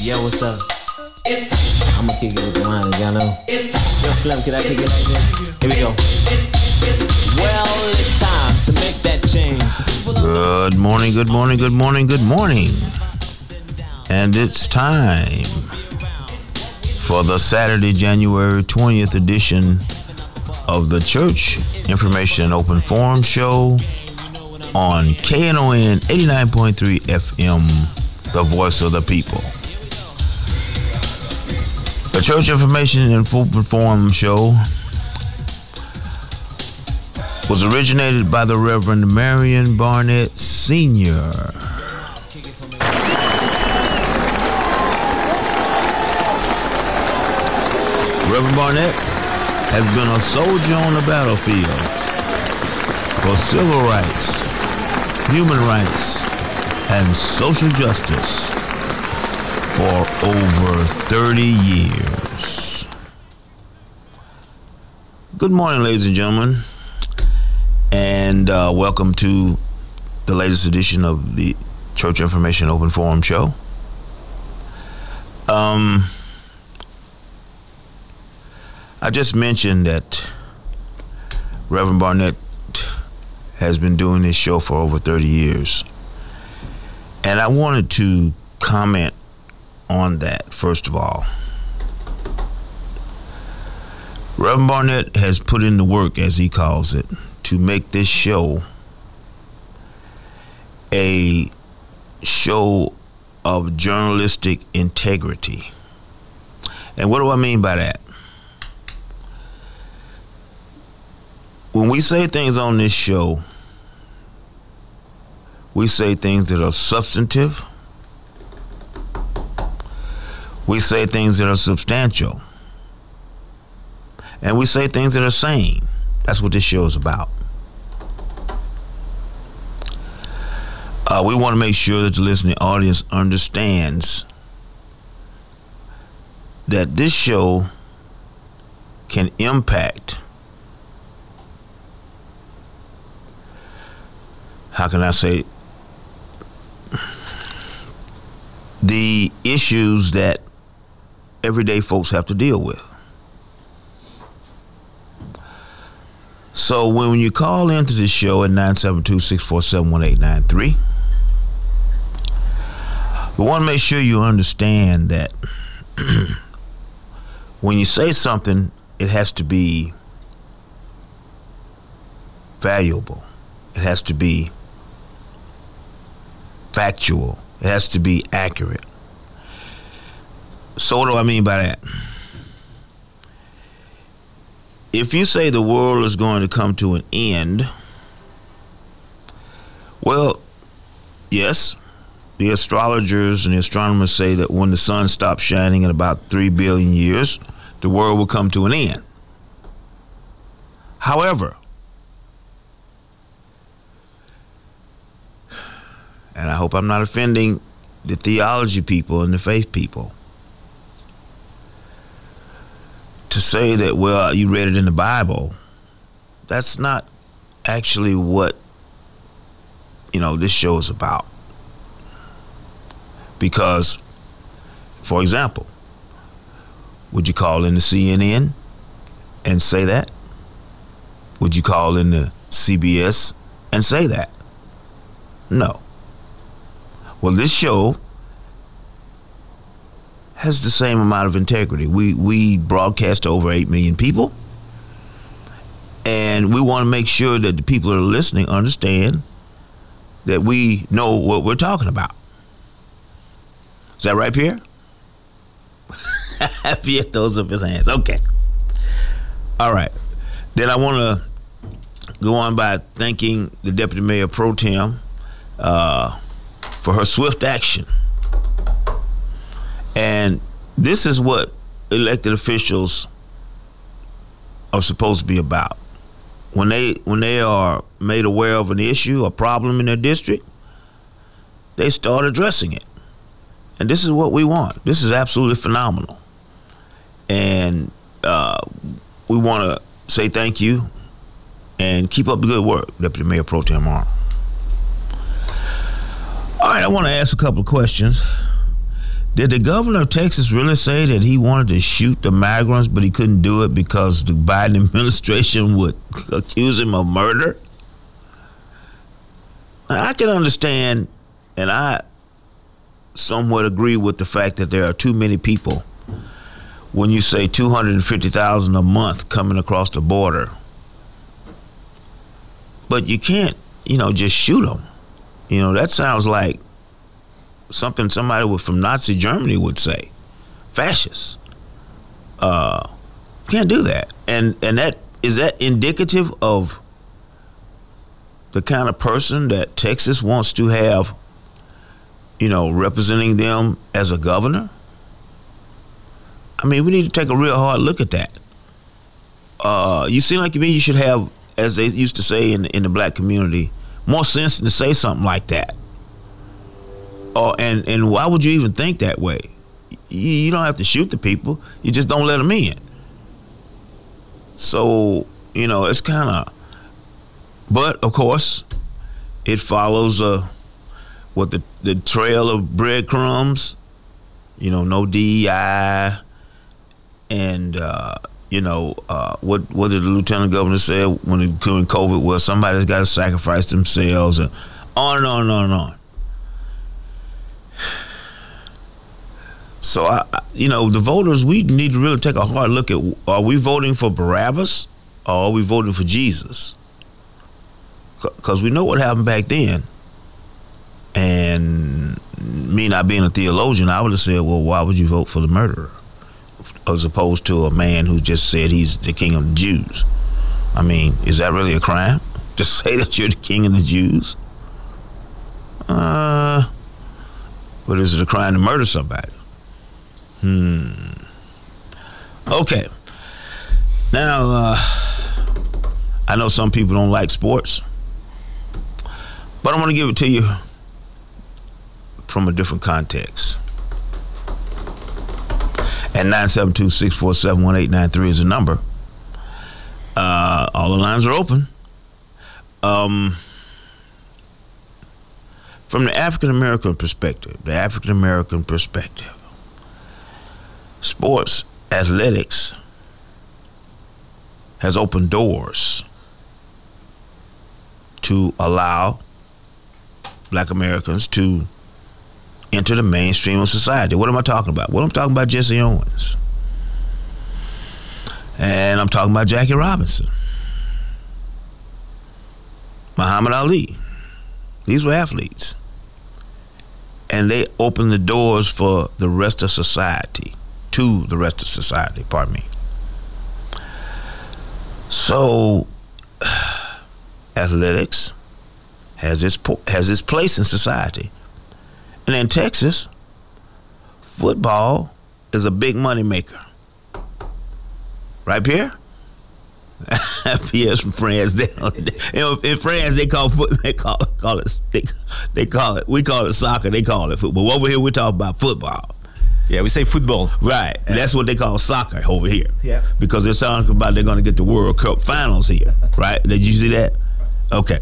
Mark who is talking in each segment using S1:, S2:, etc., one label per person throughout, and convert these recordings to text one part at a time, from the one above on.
S1: Yo, what's up? I'ma kick it with the line, y'all know. Yo, Slim, can I kick it? Here we go. Well, it's time to make that change.
S2: Good morning, good morning, good morning, good morning. And it's time for the Saturday, January 20th edition of the Church Information Open Forum Show on KNON 89.3 FM, the voice of the people. The Church Information and full Forum Show was originated by the Reverend Marion Barnett Sr. Reverend Barnett has been a soldier on the battlefield for civil rights, human rights, and social justice for over 30 years. Good morning, ladies and gentlemen, and uh, welcome to the latest edition of the Church Information Open Forum Show. Um, I just mentioned that Reverend Barnett has been doing this show for over 30 years. And I wanted to comment on that, first of all. Reverend Barnett has put in the work, as he calls it, to make this show a show of journalistic integrity. And what do I mean by that? when we say things on this show, we say things that are substantive. We say things that are substantial. And we say things that are sane. That's what this show is about. Uh, we want to make sure that the listening audience understands that this show can impact how can I say the issues that everyday folks have to deal with. So when you call into the show at 972-647-1893, we want to make sure you understand that when you say something, it has to be valuable. It has to be factual. It has to be accurate. So, what do I mean by that? If you say the world is going to come to an end, well, yes, the astrologers and the astronomers say that when the sun stops shining in about 3 billion years, the world will come to an end. However, and I hope I'm not offending the theology people and the faith people. To say that, well, you read it in the Bible, that's not actually what, you know, this show is about. Because, for example, would you call in the CNN and say that? Would you call in the CBS and say that? No. Well, this show has the same amount of integrity. We we broadcast to over eight million people, and we want to make sure that the people that are listening understand that we know what we're talking about. Is that right, Pierre? Pierre throws up his hands. Okay. All right. Then I want to go on by thanking the Deputy Mayor Pro Tem. Uh, for her swift action. And this is what elected officials are supposed to be about. When they when they are made aware of an issue, a problem in their district, they start addressing it. And this is what we want. This is absolutely phenomenal. And uh, we want to say thank you and keep up the good work, Deputy Mayor Pro Tem. All right, I want to ask a couple of questions. Did the governor of Texas really say that he wanted to shoot the migrants, but he couldn't do it because the Biden administration would accuse him of murder? I can understand, and I somewhat agree with the fact that there are too many people. When you say 250,000 a month coming across the border, but you can't, you know, just shoot them. You know, that sounds like something somebody from Nazi Germany would say. Fascists. Uh, can't do that. And and that is that indicative of the kind of person that Texas wants to have, you know, representing them as a governor? I mean, we need to take a real hard look at that. Uh, you seem like to me you should have, as they used to say in in the black community, more sense than to say something like that. Oh, and and why would you even think that way? You, you don't have to shoot the people. You just don't let them in. So you know it's kind of, but of course, it follows uh, what the the trail of breadcrumbs. You know, no DEI, and uh, you know uh, what what did the lieutenant governor say when it, during COVID was somebody's got to sacrifice themselves and on and on and on and on. So I, you know, the voters, we need to really take a hard look at: Are we voting for Barabbas, or are we voting for Jesus? Because we know what happened back then. And me not being a theologian, I would have said, "Well, why would you vote for the murderer, as opposed to a man who just said he's the king of the Jews?" I mean, is that really a crime to say that you're the king of the Jews? Uh, but is it a crime to murder somebody? Hmm. Okay. Now, uh, I know some people don't like sports, but I'm going to give it to you from a different context. And 972 647 1893 is the number. Uh, all the lines are open. Um, from the African American perspective, the African American perspective, sports, athletics has opened doors to allow black Americans to enter the mainstream of society. What am I talking about? Well, I'm talking about Jesse Owens. And I'm talking about Jackie Robinson. Muhammad Ali. These were athletes. And they opened the doors for the rest of society to the rest of society, pardon me. So, athletics has its has its place in society, and in Texas, football is a big money maker. Right, Pierre? Pierre's from France. They, in France, they call foot. They call call it. They, they call it. We call it soccer. They call it football. Over here, we talk about football.
S3: Yeah, we say football.
S2: Right. Yeah. That's what they call soccer over here.
S3: Yeah.
S2: Because they're talking about they're going to get the World Cup finals here. right? Did you see that? Okay.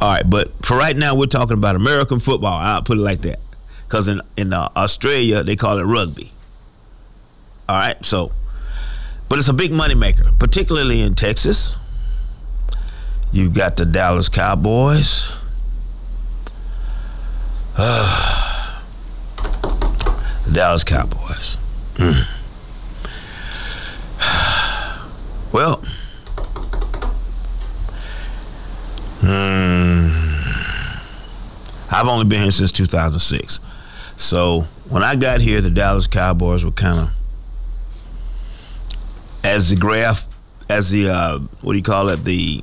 S2: All right. But for right now, we're talking about American football. I'll put it like that. Because in, in uh, Australia, they call it rugby. All right. So, but it's a big money maker, particularly in Texas. You've got the Dallas Cowboys. Uh, Dallas Cowboys. Mm. well, hmm, I've only been here since 2006. So when I got here, the Dallas Cowboys were kind of, as the graph, as the, uh, what do you call it, the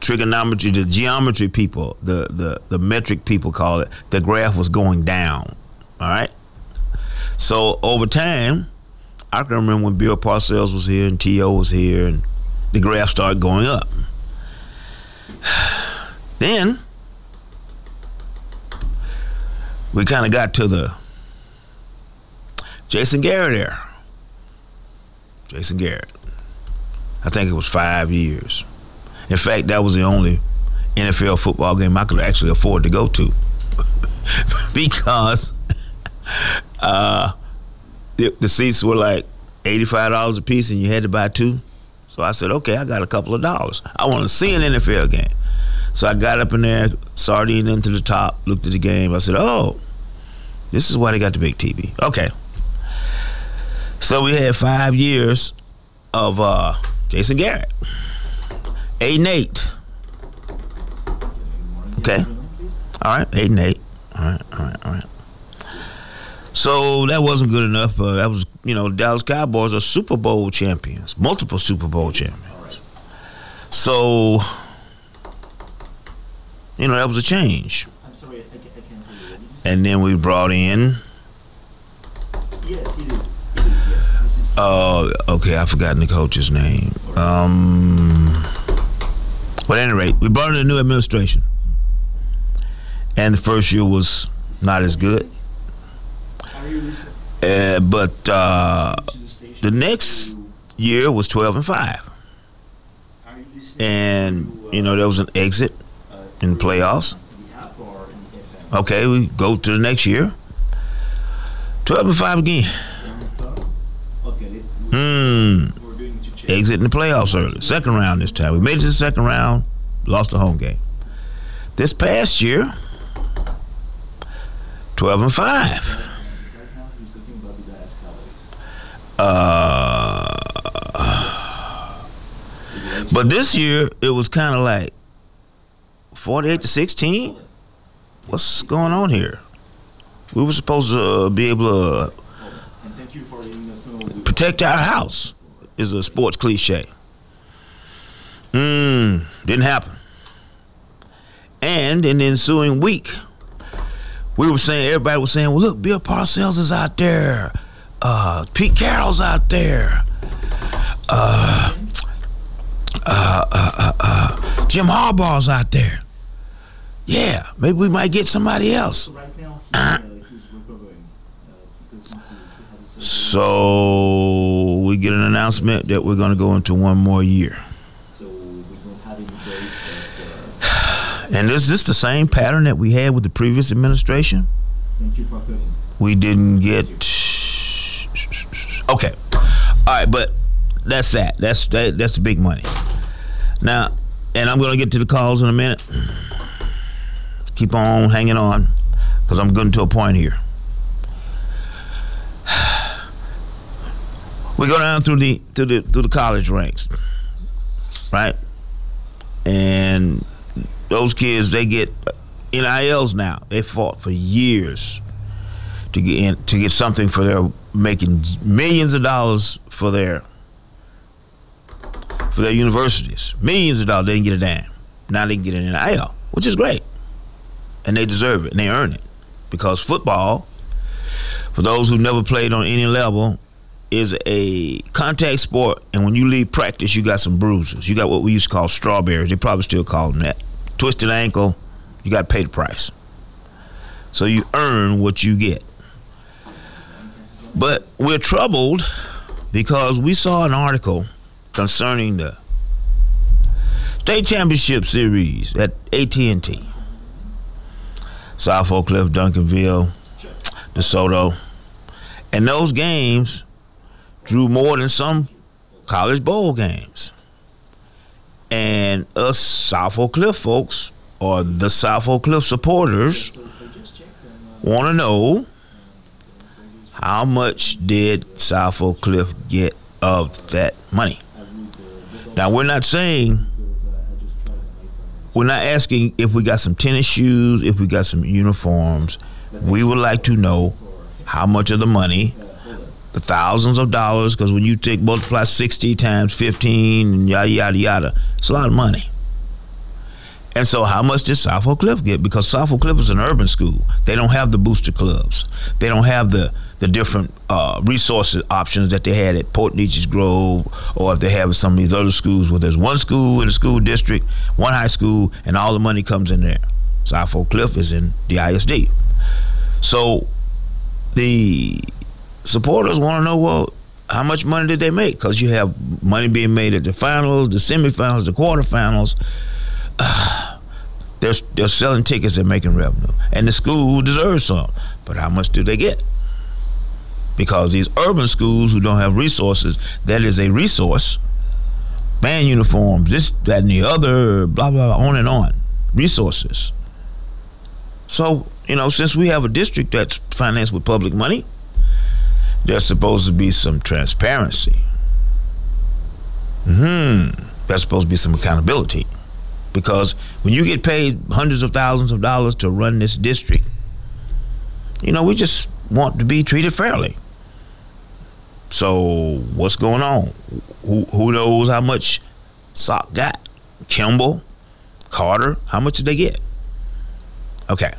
S2: trigonometry, the geometry people, the, the, the metric people call it, the graph was going down. All right? So over time, I can remember when Bill Parcells was here and T.O. was here, and the graph started going up. then we kind of got to the Jason Garrett era. Jason Garrett. I think it was five years. In fact, that was the only NFL football game I could actually afford to go to because uh, the, the seats were like eighty-five dollars a piece, and you had to buy two. So I said, okay, I got a couple of dollars. I want to see an NFL game. So I got up in there, sardine into the top, looked at the game. I said, oh, this is why they got the big TV. Okay. So we had five years of uh, Jason Garrett, eight and eight. Okay. All right, eight and eight. All right, all right, all right. So that wasn't good enough. Uh, that was, you know, Dallas Cowboys are Super Bowl champions, multiple Super Bowl champions. So, you know, that was a change.
S3: I'm sorry, I, I can't hear you. You?
S2: And then we brought in,
S3: Yes, it is. It is, yes. This is.
S2: uh, okay, I forgot the coach's name. Um, but at any rate, we brought in a new administration. And the first year was not as good. Uh, but uh,
S3: the
S2: next year was 12 and 5.
S3: Are you listening
S2: And, you know, there was an exit in the playoffs. Okay, we go to the next year. 12 and 5 again. Hmm. Exit in the playoffs early. Second round this time. We made it to the second round, lost the home game. This past year, 12 and 5.
S3: Right now, he's talking about the Dallas Cowboys.
S2: Uh, but this year, it was kind of like 48 to 16. What's going on here? We were supposed to uh, be able to
S3: the-
S2: protect our house is a sports cliche. Mmm, didn't happen. And in the ensuing week, we were saying everybody was saying, "Well, look, Bill Parcells is out there, uh, Pete Carroll's out there, uh, uh, uh, uh, uh, Jim Harbaugh's out there. Yeah, maybe we might get somebody else."
S3: So
S2: we get an announcement that we're going to go into one more year.
S3: So we don't have any date, but
S2: And is this the same pattern that we had with the previous administration?
S3: thank you for coming.
S2: We didn't get. All right, but that's that. That's that, that's the big money. Now, and I'm to get to the calls in a minute. Keep on hanging on, because I'm getting to a point here. We go down through the through the through the college ranks, right? And those kids they get uh, NILs now. They fought for years to get in, to get something for their making millions of dollars for their for their universities. Millions of dollars. They didn't get a damn. Now they can get in an NIL, which is great, and they deserve it and they earn it because football, for those who never played on any level, is a contact sport, and when you leave practice, you got some bruises. You got what we used to call strawberries. They probably still call them that. Twisted ankle. You got to pay the price. So you earn what you get. But we're troubled because we saw an article concerning the state championship series at AT&T. South Oak Cliff, Duncanville, DeSoto. And those games drew more than some college bowl games. And us South Oak Cliff folks, or the South Oak Cliff supporters, want to know how much did South Oak Cliff get of that money? Now, we're not saying, we're not asking if we got some tennis shoes, if we got some uniforms. We would like to know how much of the money, the thousands of dollars, because when you take multiply 60 times 15 and yada, yada, yada, it's a lot of money. And so, how much did South Oak Cliff get? Because South Oak Cliff is an urban school. They don't have the booster clubs. They don't have the the different uh, resources options that they had at Port Neches Grove, or if they have some of these other schools where there's one school in the school district, one high school, and all the money comes in there. Oak Cliff is in the ISD. So, the supporters want to know well how much money did they make because you have money being made at the finals the semifinals the quarterfinals they're, they're selling tickets and making revenue and the school deserves some but how much do they get because these urban schools who don't have resources, that is a resource. Band uniforms, this, that, and the other, blah, blah, blah, on and on. Resources. So, you know, since we have a district that's financed with public money, there's supposed to be some transparency. Hmm. There's supposed to be some accountability. Because when you get paid hundreds of thousands of dollars to run this district, you know, we just want to be treated fairly. So what's going on? Who who knows how much Sock got? Kimball, Carter, how much did they get? Okay.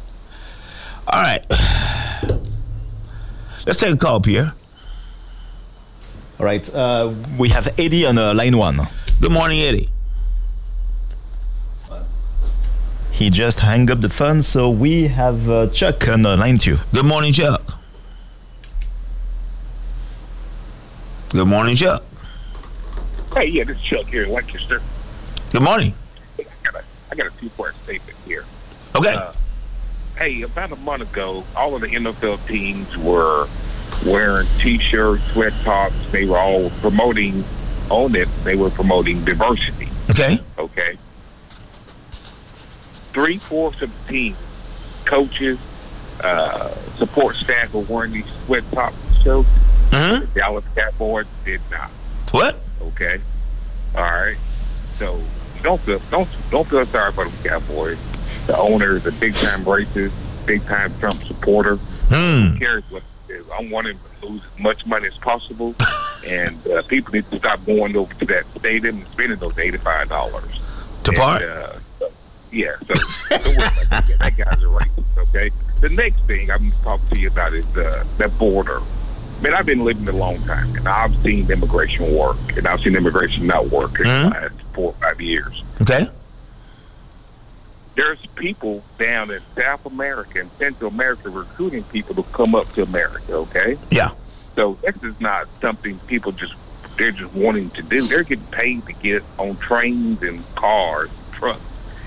S2: All right. Let's take a call, Pierre.
S4: All right. Uh, we have Eddie on uh, line one.
S2: Good morning, Eddie.
S4: He just hung up the phone, so we have uh, Chuck on line two.
S2: Good morning, Chuck. Good morning, Chuck.
S5: Hey, yeah, this is Chuck here in Lancaster.
S2: Good morning.
S5: I got a, I got a two-part statement here.
S2: Okay.
S5: Uh, hey, about a month ago, all of the NFL teams were wearing T-shirts, sweat tops. They were all promoting on it. They were promoting diversity.
S2: okay.
S5: Okay. Three fourths of the team, coaches, uh, support staff were wearing these sweat top shirts.
S2: Mm-hmm.
S5: The Dallas Cowboys did not.
S2: What?
S5: Okay. All right. So don't feel don't don't feel sorry for the Cowboys. The owner is a big time racist, big time Trump supporter.
S2: Hmm.
S5: Who cares what? I want him to lose as much money as possible, and uh, people need to stop going over to that stadium and spending those eighty five dollars.
S2: To part?
S5: Uh, yeah. So don't worry about that. That guy's a racist. Okay. The next thing I'm talking to talk to you about is uh, that border. Man, I've been living a long time, and I've seen immigration work, and I've seen immigration not work in
S2: Mhm.
S5: the last four or five years.
S2: Okay.
S5: There's people down in South America and Central America recruiting people to come up to America. Okay,
S2: Yeah.
S5: so this is not something people just they're just wanting to do. They're getting paid to get on trains and cars, and trucks,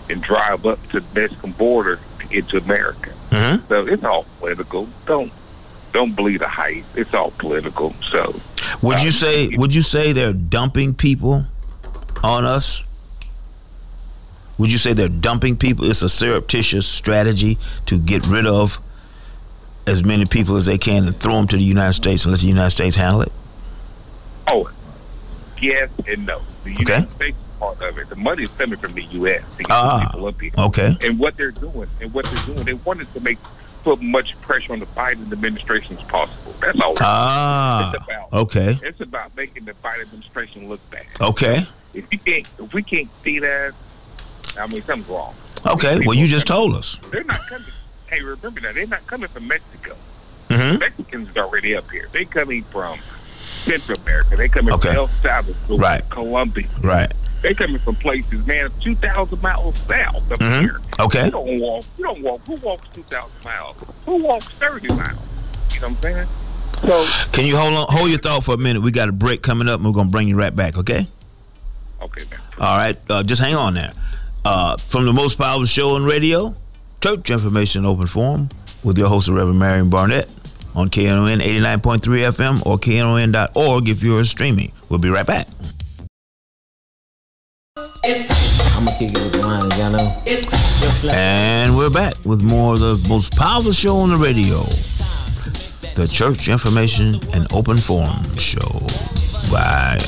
S5: and drive up to the Mexican border to get to America.
S2: Mm-hmm.
S5: So it's all political. Don't don't believe the hype. It's all political. So
S2: Would you
S5: Uh,
S2: say would you say they're dumping people on us? Would you say they're dumping people? It's a surreptitious strategy to get rid of as many people as they can and throw them to the United States and let the United States handle it.
S5: oh, yes and no. The
S2: Okay.
S5: United States is part of it. The money is coming from the U.S. to get
S2: Ah.
S5: people up here.
S2: Okay.
S5: and what they're doing and what they're doing. They wanted to make put much pressure on the Biden administration as possible. That's all.
S2: Ah.
S5: It's about.
S2: Okay.
S5: It's about making the Biden administration look bad.
S2: Okay.
S5: If you can't, if we can't see that, I mean something's wrong.
S2: Okay. Well, you just told us.
S5: They're not coming. hey, remember that they're not coming from Mexico.
S2: Mm-hmm.
S5: Mexicans are already up here. They're coming from Central America. They're coming
S2: Okay.
S5: from El Salvador,
S2: Right.
S5: Colombia.
S2: Right.
S5: They're coming from places, man, two thousand miles south up
S2: Mhm.
S5: here.
S2: Okay.
S5: You don't walk. You don't walk. Who walks two thousand miles? Who walks thirty miles? You know what I'm saying? So
S2: Can you hold on? Hold your thought for a minute. We got a break coming up, and we're gonna bring you right back. Okay.
S5: okay, man.
S2: All right, uh, just hang on there. Uh, from the most powerful show on radio, Church Information Open Forum, with your host, Reverend Marion Barnett, on KNON 89.3 FM or KNON.org if you're streaming. We'll be right back.
S1: I'm gonna kick it with the line, y'all know.
S2: And we're back with more of the most powerful show on the radio, the Church Information and Open Forum Show, by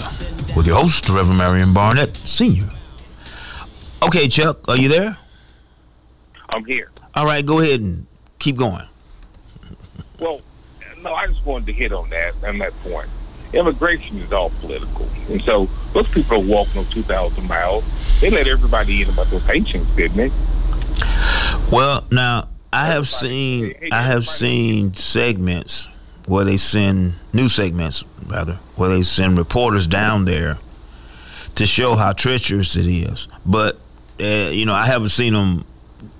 S2: with your host, the Reverend Marion Barnett, Senior. Okay, Chuck, are you there?
S5: I'm here.
S2: All right, go ahead and keep going.
S5: Well, no, I just wanted to hit on that on that point. Immigration is all political, and so those people are walking on two thousand miles. They let everybody in about those Haitians, didn't they?
S2: Well, now I have seen I have seen segments where they send new segments rather where they send reporters down there to show how treacherous it is. But uh, you know, I haven't seen them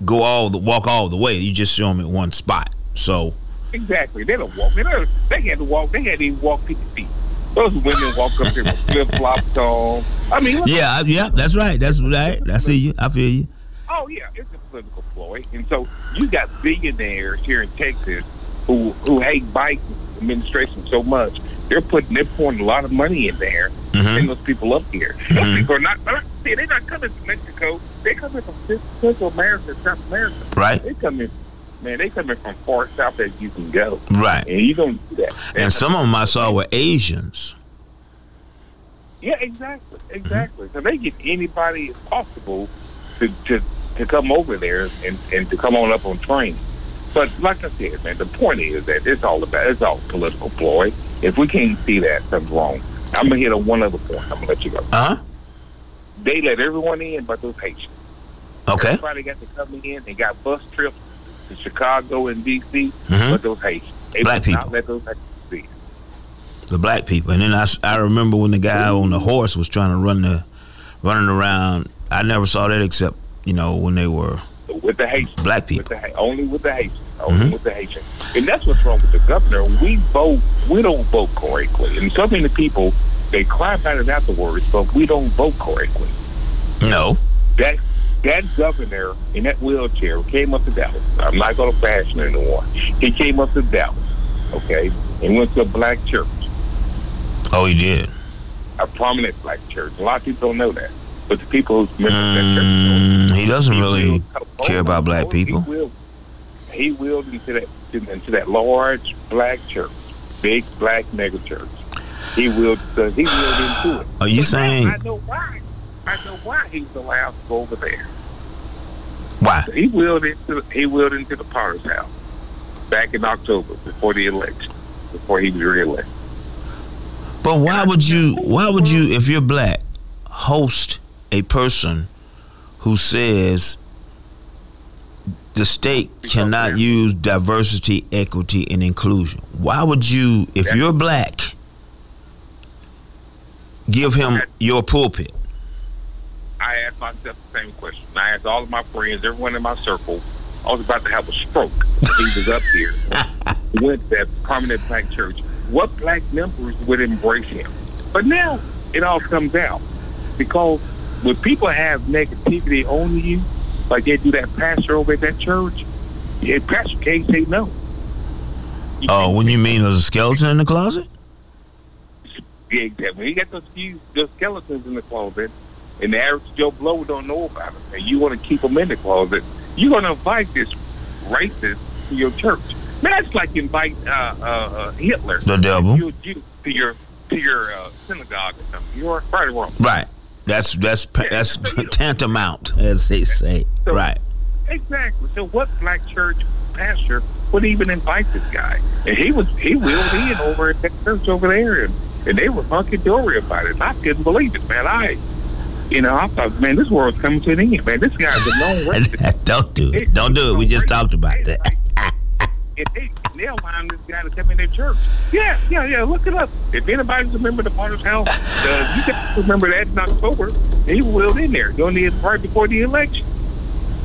S2: go all the walk all the way. You just show them at one spot. So
S5: Exactly. They don't walk. They, don't, they had to walk. They had to even walk fifty feet. Those women walk up there with flip flops on. I mean,
S2: yeah, I- yeah, that's right. That's right. I see you. I feel you.
S5: Oh yeah, it's a political ploy, and so you got billionaires here in Texas who who hate Biden administration so much. They're putting they're pouring a lot of money in there
S2: Mhm.
S5: bring those people up here. Those
S2: Mhm.
S5: people are not. they're not- see, They're not coming from Mexico. They're coming from Central America, South America.
S2: Right.
S5: They coming, man. They coming from far south as you can go,
S2: Right.
S5: and you don't do that.
S2: And some of them I saw were Asians.
S5: Yeah, exactly, exactly. So they get anybody as possible to to, to come over there and, and to come on up on train. But like I said, man, the point is that it's all about it's all political ploy. If we can't see that, something's wrong. I'm gonna hit on one other point. I'm gonna let you go.
S2: Uh huh.
S5: They let everyone in but those Haitians.
S2: Okay.
S5: Everybody got to come in. They got bus trips to Chicago and DC,
S2: Mhm.
S5: but those Haitians. They
S2: Black
S5: would not
S2: people.
S5: let those Haitians.
S2: The black people. And then I, I remember when the guy on the horse was trying to run the running around. I never saw that except you know when they were
S5: with the Haitians.
S2: black
S5: With
S2: people.
S5: the, only with the Haitians. Only
S2: Mhm.
S5: with the Haitians. And that's what's wrong with the governor. We vote, we don't vote correctly. And so many people, they cry about it afterwards, but we don't vote correctly.
S2: No.
S5: That that governor in that wheelchair came up to Dallas. I'm not going to bash him anymore. He came up to Dallas, okay, and went to a black church,
S2: Oh, he did.
S5: a prominent black church. A lot of people don't know that. But the people who members of that church.
S2: Mm, he doesn't really care about black people.
S5: He will. He willed into that into that large black church, big black mega church. He willed. Uh, he willed into it.
S2: Are you
S5: But
S2: saying
S5: I know why. I know why he was allowed to go over there.
S2: why?
S5: He willed into he willed into the Potter's house back in October before the election, before he was reelected.
S2: But why would you? Why would you, if you're black, host a person who says the state cannot use diversity, equity, and inclusion? Why would you, if you're black, give him your pulpit?
S5: I asked myself the same question. I asked all of my friends, everyone in my circle. I was about to have a stroke. He was up here, went to that prominent black church. What black members would embrace him? But now it all comes out because when people have negativity on you, like they do that pastor over at that church, yeah, pastor can't say no.
S2: Oh,
S5: can't
S2: when you mean there's a skeleton in the closet?
S5: Yeah, exactly. You got those few those skeletons in the closet, and the average Joe Blow don't know about them, and you want to keep them in the closet, you're going to invite this racist to your church. Man, that's like invite uh, uh, uh, Hitler,
S2: The devil.
S5: you, you, to your to your uh, synagogue or something. You're right or wrong.
S2: Right. That's that's
S5: Yeah,
S2: that's
S5: so
S2: tantamount, as they say.
S5: So-
S2: Right.
S5: Exactly. So what black church pastor would even invite this guy? And he was he wheeled in over at that church over there, and, and they were hunky dory about it. And I couldn't believe it, man. I, you know, I thought, man, this world's coming to an end, man. This guy's a known racist.
S2: Don't do it. Don't do it. We just talked about that.
S5: And they, they'll allow this guy to come in their church. Yeah, yeah, yeah. Look it up. If anybody's a member of the Potter's House, uh, you can remember that in October. He wheeled in there during the right before the election.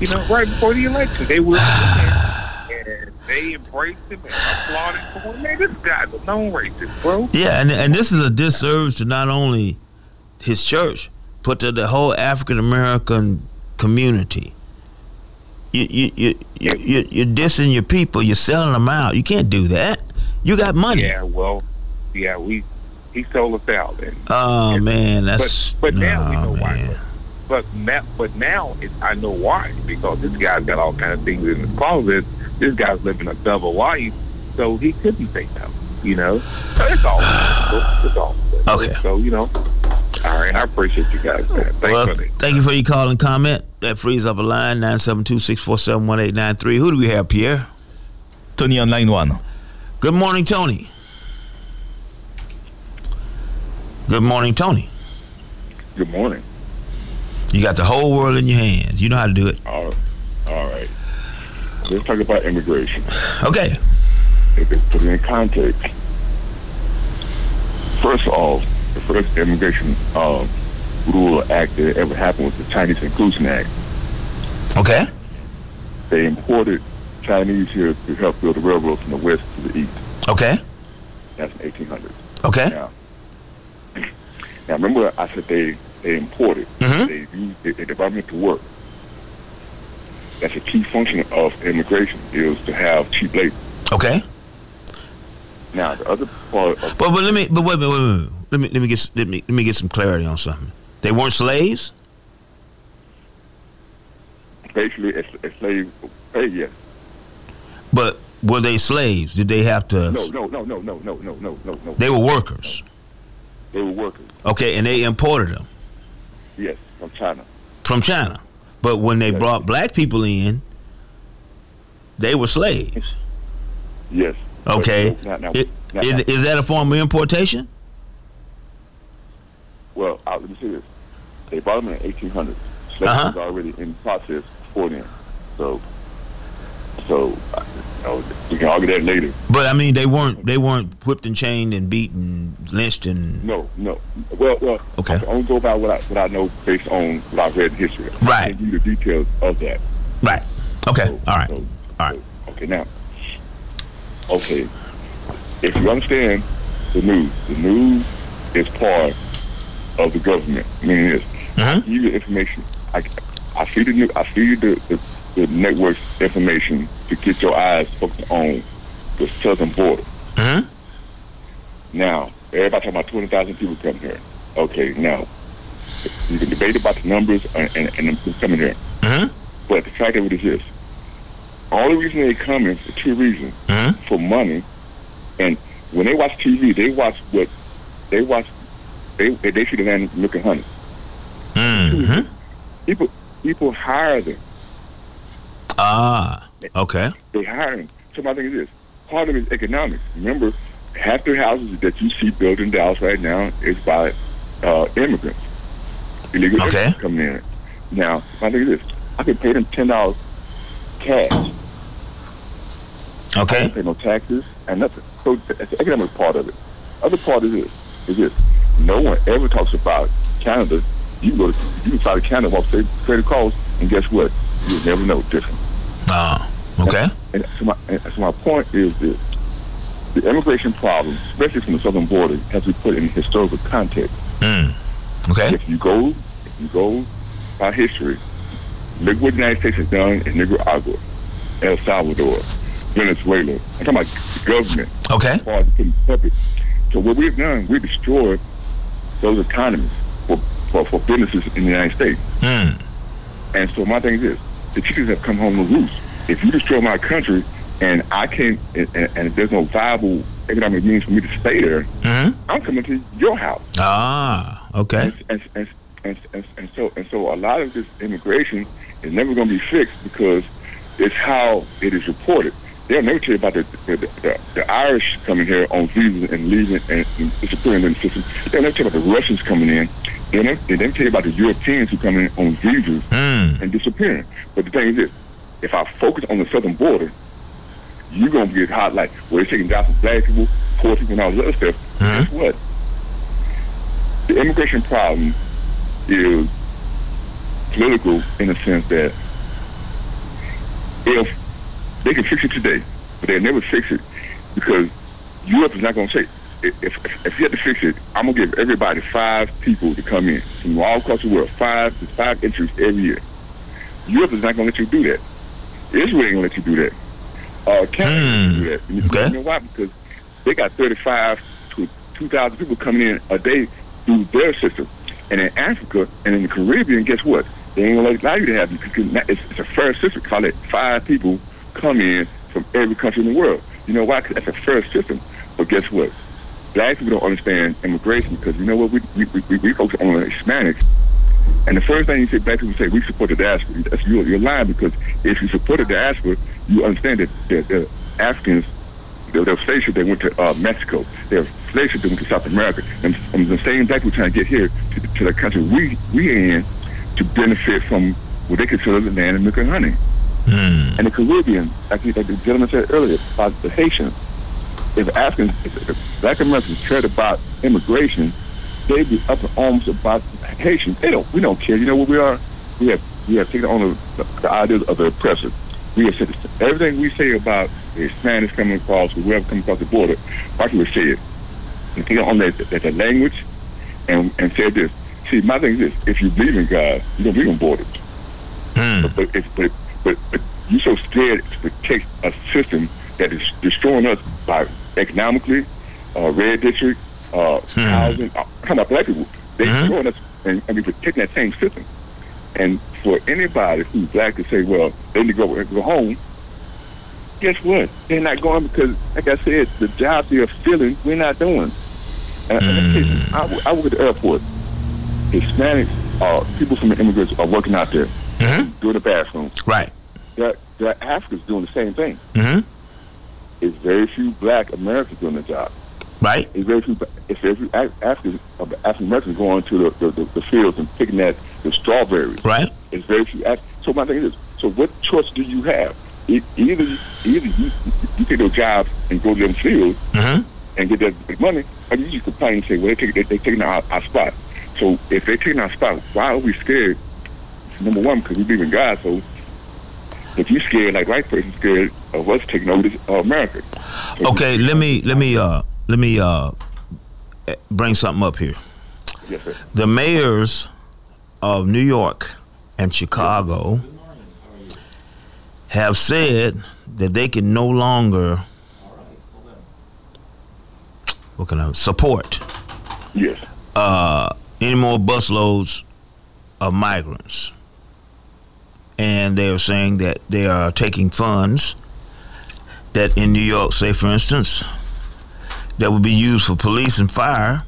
S5: You know, right before the election, they wheeled in there, and they embraced him and applauded for him. Man, this guy's a known racist, bro.
S2: Yeah, and and this is a disservice to not only his church, but to the whole African American community. You you you you you- you're dissing your people. You're selling them out. You can't do that. You got money.
S5: Yeah, well, yeah, we he sold us out, and
S2: Oh man, that's
S5: but now we
S2: oh,
S5: know why. But now, but now it, I know why because this guy's got all kind of things in his closet. This guy's living a double life, so he couldn't say no. You know, so it's all. It's all.
S2: Okay.
S5: So you know, all right. I appreciate you guys, man. Thanks
S2: Well,
S5: for the.
S2: thank you for your call and comment. That frees up a line 972-647-1893. Who do we have, Pierre?
S4: Tony on line one.
S2: Good morning, Tony. Good morning, Tony.
S6: Good morning.
S2: You got the whole world in your hands. You know how to do it.
S6: All, all right. Let's talk about immigration.
S2: Okay.
S6: If it's put it in context, first off, the first immigration um, rule act that ever happened was the Chinese Inclusion Act.
S2: Okay.
S6: They imported Chinese here to help build the railroad from the west to the east.
S2: Okay.
S6: That's in 1800s.
S2: Okay.
S6: Now, now remember I said they, they imported.
S2: Mhm.
S6: They used the, the government to work. That's a key function of immigration is to have cheap labor.
S2: Okay.
S6: Now the other part of
S2: But but let me but wait, wait, wait, wait. Let me let me get let me let me get some clarity on something. They weren't slaves?
S6: basically a, a slave hey yes.
S2: But were they slaves? Did they have to
S6: No, no, no, no, no, no, no, no, no, no.
S2: They were workers.
S6: They were workers.
S2: Okay, and they imported them
S6: Yes, from China.
S2: from China. But when they
S6: Yes.
S2: brought black people in, they were slaves.
S6: Yes.
S2: Okay.
S6: Now, now, now,
S2: Is, is that a form of importation?
S6: Well, uh, let me say this. They brought them in the 1800s. Slavery
S2: Uh-huh.
S6: was already in process before then. So, so uh, you know, we can argue that later.
S2: But I mean, they weren't they weren't whipped and chained and beaten, lynched and
S6: No, no. Well, well.
S2: Okay.
S6: I only go by what I what I know based on what I've read in history. I
S2: Right.
S6: can't give you the details of that.
S2: right. Okay,
S6: So-
S2: all right,
S6: so-
S2: all right.
S6: so, okay, now. Okay. If you understand the news, the news is part of the government. Meaning this, I
S2: Mhm.
S6: give you the information. I, I feed the new, I feed you the, the, the network's information to get your eyes focused on the southern border.
S2: Mhm.
S6: Now, everybody talking about 20,000 people coming here. Okay, now, you can debate about the numbers and, and, and them coming here.
S2: Mhm.
S6: But the fact of it is this. Only reason they come in is for two reasons.
S2: Mhm.
S6: For money. And when they watch TV, they watch what, they watch, they, they see the land milk and honey.
S2: Mhm.
S6: People, people hire them.
S2: Ah, okay.
S6: They hire them. So my thing is this. Part of it is economics. Remember, half the houses that you see built in Dallas right now is by uh, immigrants. Illegal
S2: Okay.
S6: immigrants coming in. Now, my thing is this. I could pay them $10 cash. I
S2: Okay.
S6: don't pay no taxes and nothing. So that's the economic part of it. Other part is this, is this. No one ever talks about Canada. You can go to, you can fly to Canada off credit calls, and guess what? You'll never know different.
S2: Ah, okay.
S6: And so my, and so my point is this. The immigration problem, especially from the southern border, has to be put in historical context.
S2: Mm. Okay.
S6: If you go, if you go by history, look what the United States has done in Nicaragua, El Salvador, Venezuela. I'm talking about government
S2: Okay.
S6: as far as putting puppets. So what we've done, we destroyed those economies for, for, for businesses in the United States.
S2: Mm.
S6: And so my thing is this: the chickens have come home to roost. If you destroy my country, and I can't, and, and, and there's no viable economic means for me to stay there,
S2: Mhm.
S6: I'm coming to your house.
S2: Ah, okay.
S6: And, and, and, and, and, and so and so a lot of this immigration is never going to be fixed because it's how it is reported. They'll never tell you about the the, the, the Irish coming here on visas and leaving and, and disappearing in the system. They'll never tell you about the Russians coming in. Never, they never tell you about the Europeans who come in on visas
S2: Mm.
S6: and disappearing. But the thing is this, if I focus on the southern border, you're going to get hot like, well, they're taking down from black people, poor people, and all this other stuff.
S2: Mhm.
S6: Guess what? The immigration problem is political in the sense that if they can fix it today, but they'll never fix it because Europe is not going to say, if, if, if you have to fix it, I'm going to give everybody five people to come in from all across the world, five to five entries every year. Europe is not going to let you do that. Israel ain't going to let you do that. Uh, Canada gonna do that. You
S2: Okay.
S6: know why? Because they got 35 to 2,000 people coming in a day through their system. And in Africa and in the Caribbean, guess what? They ain't gonna allow you to have because it's, it's a fair system. Call it five people come in from every country in the world. You know why? 'Cause that's a fair system. But guess what? Black people don't understand immigration because you know what? We we, we, we, focus on Hispanics. And the first thing you say, black people say, we support the diaspora. That's, you're, you're lying because if you support the diaspora, you understand that, that the Africans there there were slave ships that went to uh, Mexico. There were slave ships that went to South America. And, and the same black people trying to get here to, to the country we we in to benefit from what they consider the land of milk and honey.
S2: Mm.
S6: And the Caribbean, like, the- like the gentleman said earlier, about the Haitians, if Africans, if, if black Americans cared about immigration, they'd be up in arms about Haitians. They don't. We don't care. You know what we are? We have we have taken on the, the ideas of the oppressor. We have said everything we say about the Hispanics coming across, whoever coming across the border. White people say it. They take on that, that, that language and and said this. See, my thing is this: if you believe in God, you don't believe in borders.
S2: Mm.
S6: But it's, but but but you so scared to protect a system that is destroying us by economically, uh, red district, uh, housing, uh, talking about black people. They're
S2: Mhm.
S6: showing us and, and we're protecting that same system. And for anybody who's black to say, well, they need to go, go home, guess what? They're not going because, like I said, the jobs they're filling, we're not doing. And, and I, I work at the airport. Hispanics, uh, people from the immigrants are working out there
S2: Mhm.
S6: doing the bathroom.
S2: Right.
S6: There are Africans doing the same thing.
S2: Mm-hmm.
S6: It's very few black Americans doing the job.
S2: Right.
S6: It's very few. It's very few Af- Africans, African Americans going to the, the, the, the fields and picking that the strawberries.
S2: Right.
S6: It's very few. So my thing is, so what choice do you have? E- Either either you, you take those jobs and go to them fields
S2: Mm-hmm.
S6: and get that big money, or you just complain and say, well, they take they, they taking our, our spot. So if they taking our spot, why are we scared? Number one, because we believe in God. So if you're scared, like white person scared of us taking over this uh, America. So
S2: Okay. Let me let me uh let me uh bring something up here.
S6: Yes, sir.
S2: The mayors of New York and Chicago have said that they can no longer what can I support
S6: Yes.
S2: uh, any more busloads of migrants. And they're saying that they are taking funds that in New York, say for instance, that would be used for police and fire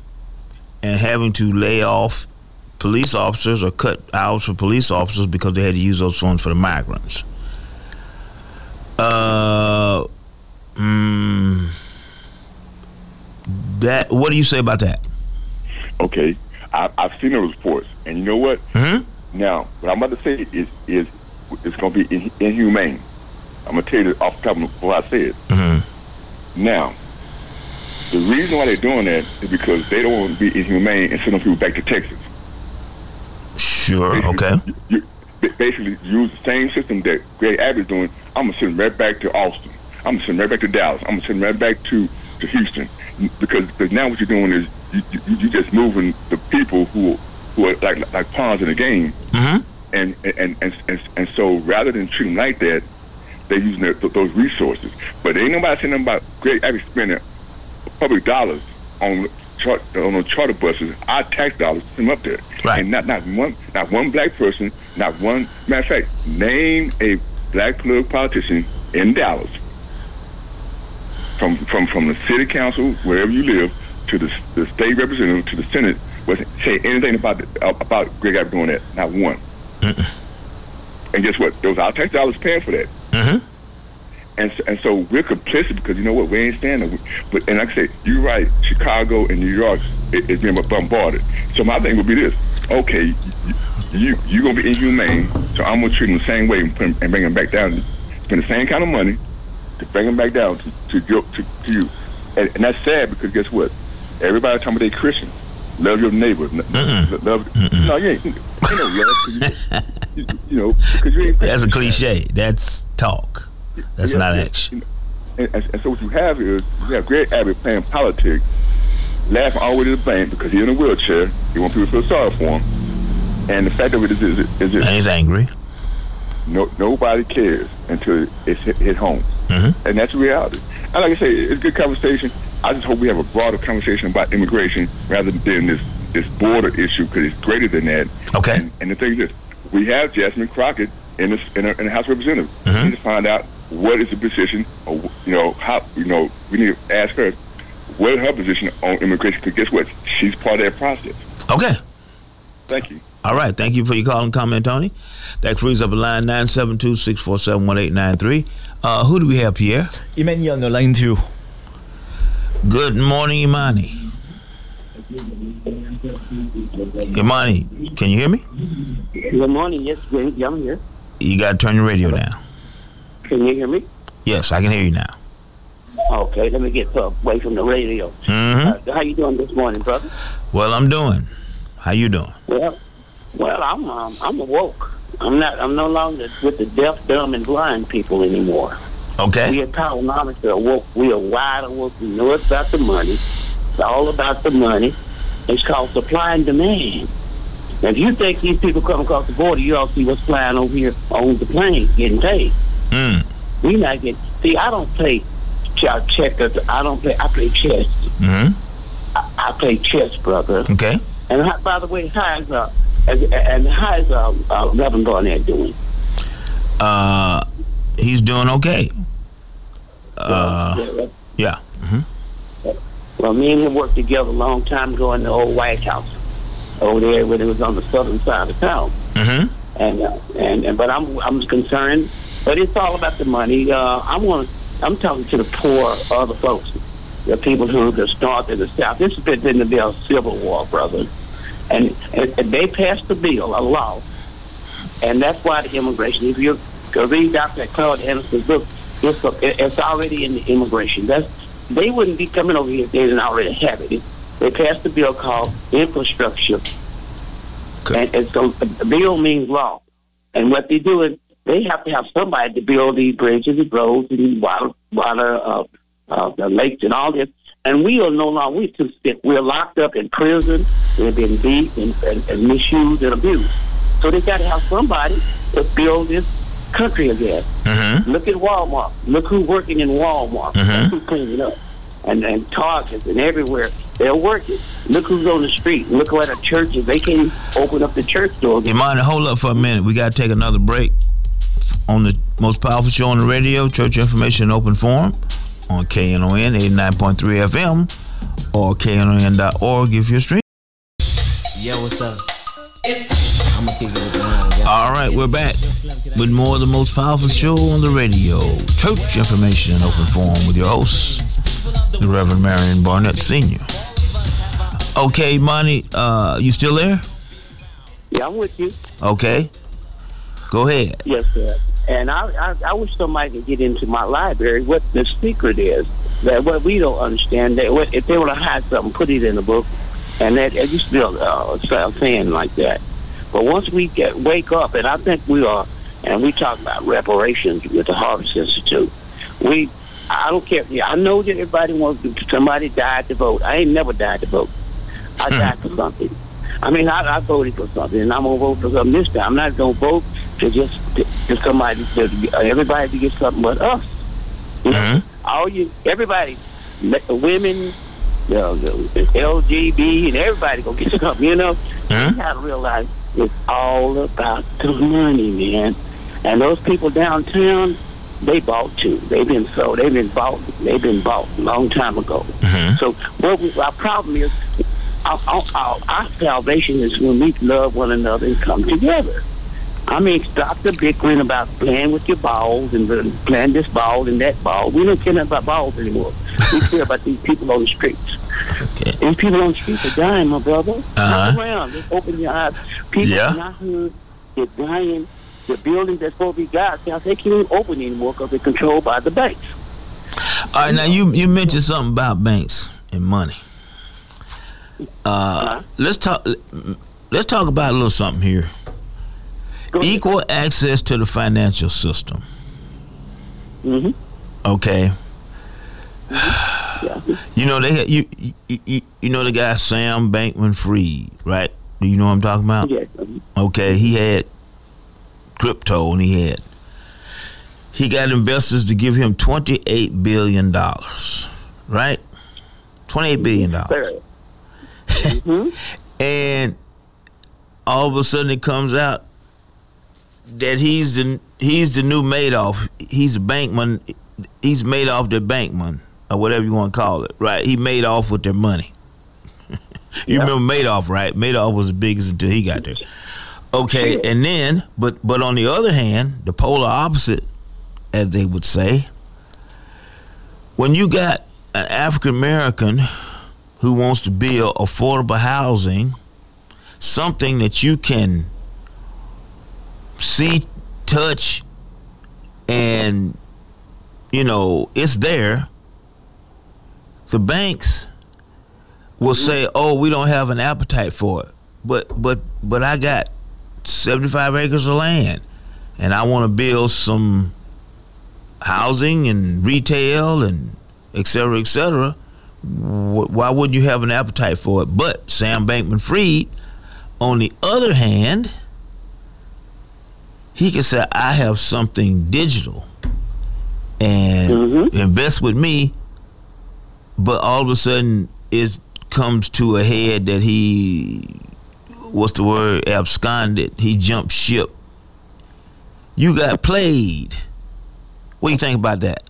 S2: and having to lay off police officers or cut hours for police officers because they had to use those funds for the migrants. Uh, mm, that what do you say about that?
S6: Okay. I, I've seen those reports, and you know what?
S2: Hmm?
S6: Now, what I'm about to say is is it's going to be in, inhumane. I'm going to tell you off the top of what I said.
S2: Mhm.
S6: Now, the reason why they're doing that is because they don't want to be inhumane and send them people back to Texas.
S2: Sure.
S6: Basically,
S2: Okay.
S6: You, you basically use the same system that Greg Abbott's doing. I'm gonna send them right back to Austin. I'm gonna send them right back to Dallas. I'm gonna send them right back to, to Houston because because now what you're doing is you you, you just moving the people who who are like like pawns in the game,
S2: Mhm.
S6: And, and and and and so rather than treat them like that, they're using their, th- those resources. But ain't nobody saying nothing about Greg Abbott spending public dollars on char- on the charter buses, our tax dollars to them up there.
S2: Right.
S6: And not not one not one black person, not one matter of fact, name a black political politician in Dallas. From from from the city council, wherever you live, to the, the state representative, to the senate, was say anything about the, about Greg Abbott doing that? Not one. And guess what? Those our tax dollars paying for that.
S2: Mhm.
S6: And so, and so we're complicit because you know what we ain't standing. But and like I say, you're right. Chicago and New York is being bombarded. So my thing would be this: okay, you you gonna be inhumane, so I'm gonna treat them the same way and, put 'em- and bring them back down. Spend the same kind of money to bring them back down to to, to, to you. And, and that's sad because guess what? Everybody talking about they Christian. Love your neighbor. Love. No, you ain't. You know, love you, you, know, because you ain't.
S2: That's a cliche. That's talk. That's
S6: Yeah,
S2: not
S6: yeah.
S2: action.
S6: And, and, and so what you have is you have Greg Abbott playing politics, laughing all the way to the bank because he's in a wheelchair. He want people to feel sorry for him. And the fact of it is, is, is
S2: And he's angry.
S6: no, nobody cares until it's hit, hit home.
S2: Mhm.
S6: And that's the reality. And like I say, it's good conversation. I just hope we have a broader conversation about immigration rather than this, this border issue because it's greater than that.
S2: Okay.
S6: And, and the thing is this, we have Jasmine Crockett in the, in, the, in the House of Representatives. We
S2: Mhm.
S6: need to find out what is the position, or, you know, how, you know, we need to ask her what is her position on immigration because guess what? She's part of that process.
S2: Okay.
S6: Thank you.
S2: All right. Thank you for your call and comment, Tony. That frees up a line 972 647 1893. Uh, Who do we have, Pierre?
S4: Emmanuel on the line two.
S2: Good morning, Imani. Imani, can you hear me?
S7: Good morning. Yes, I'm here.
S2: You got to turn your radio down.
S7: Can you hear me?
S2: Yes, I can hear you now.
S7: Okay, let me get away from the radio.
S2: hmm
S7: Uh, how you doing this morning, brother?
S2: Well, I'm doing. How you doing?
S7: Well, well, I'm um, I'm awoke. I'm not. I'm no longer with the deaf, dumb, and blind people anymore. We
S2: Okay.
S7: are autonomically awoke. We are wide awoke. We know it's about the money. It's all about the money. It's called supply and demand. Now, if you think these people come across the border, you all see what's flying over here on the plane getting paid.
S2: Mm.
S7: We not getting. See, I don't pay check, check us. I don't play. I play chess.
S2: Mm-hmm.
S7: I, I play chess, brother.
S2: Okay.
S7: And how, by the way, how is uh, and, and how is uh, uh, Reverend Barnett doing?
S2: Uh, he's doing okay. Uh,
S7: Yeah,
S2: yeah.
S7: Well, me and him worked together a long time ago in the old White House over there when it was on the southern side of town.
S2: Mm-hmm.
S7: And uh, and, and but I'm I'm concerned. But it's all about the money. Uh, I want. I'm talking to the poor other folks, the people who the north and the south. This has been in the bill civil war, brother. And, and, and they passed the bill, a law, and that's why the immigration. If you go read Dr. Claude Anderson's book, it's, it's already in the immigration. That's they wouldn't be coming over here if they didn't already have it. They passed a bill called infrastructure,
S2: Okay.
S7: and it's a, bill means law. And what they do is they have to have somebody to build these bridges and roads and water, water, uh, uh, the lakes and all this. And we are no longer we too sick. We're locked up in prison. We've been beat and, and, and misused and abused. So they got to have somebody to build this country again.
S2: Mm-hmm.
S7: Look at Walmart. Look who's working in Walmart. Look who's cleaning up. And and Targets and everywhere. They're working. Look who's on the street. Look at the churches. They can't open up the church doors.
S2: You mind hold up for a minute? We got to take another break on the most powerful show on the radio, Church Information Open Forum, on KNON 89.3 FM or KNON.org if you're streaming.
S1: Yo, what's up? I'm gonna kick it with the line, y'all.
S2: All right, we're back with more of the most powerful show on the radio, Church Information Open Forum with your host, the Reverend Marion Barnett Sr. Okay, Monty, uh, you still there?
S7: Yeah, I'm with you.
S2: Okay. Go ahead.
S7: Yes, sir. And I, I, I wish somebody could get into my library what the secret is. That what we don't understand. That what, if they want to hide something, put it in the book. And that it used to be a, uh, a saying like that. But once we get wake up, and I think we are, and we talk about reparations with the Harvest Institute. We, I don't care. Yeah, I know that everybody wants to, somebody died to vote. I ain't never died to vote. I died for something. I mean, I, I voted for something, and I'm gonna vote for something this time. I'm not gonna vote to just to, to somebody, to everybody to get something but us. You know?
S2: Mhm.
S7: All you, everybody, women, you know, the LGB, and everybody gonna get something. You know,
S2: Mhm.
S7: you gotta realize it's all about the money, man. And those people downtown, they bought too. They've been sold. They've been bought. They've been bought a long time ago.
S2: Mhm.
S7: So what we, our problem is, our, our, our, our salvation is when we love one another and come together. I mean, stop the bickering about playing with your balls and playing this ball and that ball. We don't care nothing about balls anymore. we care about these people on the streets.
S2: Okay.
S7: These people on the streets are dying, my brother.
S2: Uh-huh.
S7: Look around. Just open your eyes. People
S2: Yeah.
S7: in our hood, they're dying. The buildings that's supposed to be God's house, they can't even open anymore because they're controlled by the banks.
S2: All right, now you you mentioned something about banks and money. Uh, let's talk. Let's talk about a little something here. Equal access to the financial system.
S7: Mhm.
S2: Okay.
S7: Yeah.
S2: You know they you, you you you know the guy Sam Bankman Fried, right? Do you know what I'm talking about?
S7: Yes.
S2: Okay, he had crypto and he had he got investors to give him twenty eight billion dollars. Right? Twenty eight billion dollars.
S7: Mhm.
S2: And all of a sudden it comes out that he's the he's the new Madoff. He's a bankman. He's Madoff the bankman or whatever you want to call it. Right? He made off with their money. you
S7: Yeah.
S2: remember Madoff, right? Madoff was the biggest until he got there. Okay, and then but but on the other hand, the polar opposite, as they would say, when you got an African American who wants to build affordable housing, something that you can see, touch, and you know it's there. The banks will mm-hmm. say, "Oh, we don't have an appetite for it," but but but I got seventy-five acres of land, and I want to build some housing and retail and et cetera, et cetera. Why wouldn't you have an appetite for it? But Sam Bankman Fried, on the other hand, he can say, I have something digital and
S7: Mhm.
S2: invest with me, but all of a sudden it comes to a head that he, what's the word, absconded. He jumped ship. You got played. What do you think about that?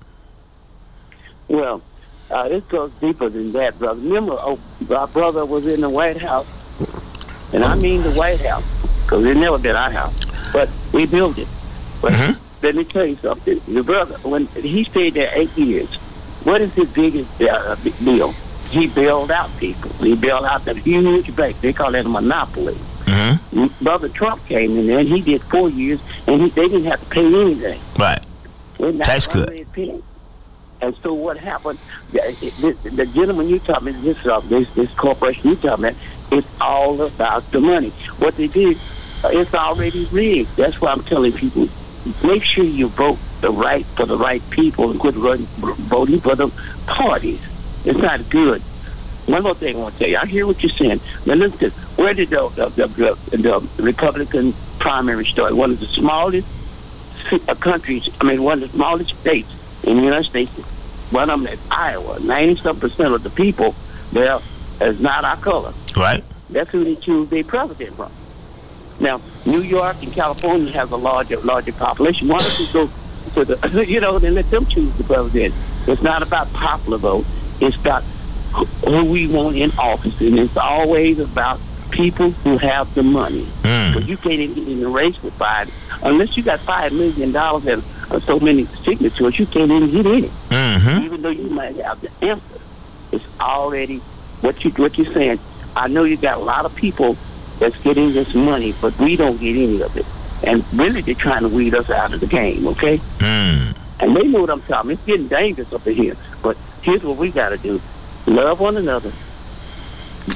S7: Well, uh, this goes deeper than that, brother. Remember, oh, our brother was in the White House, and I mean the White House, because it never been our house, but we built it. But
S2: Mhm.
S7: let me tell you something. Your brother, when he stayed there eight years, what is his biggest uh, deal? He bailed out people. He bailed out the huge bank. They call that a monopoly.
S2: Mm-hmm.
S7: Brother Trump came in there, and he did four years, and he, they didn't have to pay anything.
S2: Right.
S7: We're not
S2: Tax cut.
S7: one red penny. And so what happened? The, the, the gentleman you talking about, this uh, this this corporation you talking about, it's all about the money. What they did, uh, it's already rigged. That's why I'm telling people, make sure you vote the right for the right people and quit voting for the parties. It's not good. One more thing I want to tell you. I hear what you're saying. Now listen, where did the the, the, the, the Republican primary start? One of the smallest uh, countries, I mean, one of the smallest states in the United States, one of them is Iowa. 90-some percent of the people there is not our color.
S2: Right.
S7: That's who they choose their president from. Now, New York and California has a larger larger population. Why don't you go to the, you know, and let them choose the president? It's not about popular vote. It's about who- we want in office, and it's always about people who have the money.
S2: Mm.
S7: But you can't even get in the race with five unless you got five million dollars and uh, so many signatures. You can't even get in it,
S2: Mm-hmm.
S7: even though you might have the answer. It's already what you what you're saying. I know you got a lot of people that's getting this money, but we don't get any of it. And really, they're trying to weed us out of the game. Okay,
S2: Mm.
S7: and they know what I'm talking. It's getting dangerous up in here. But here's what we got to do: love one another,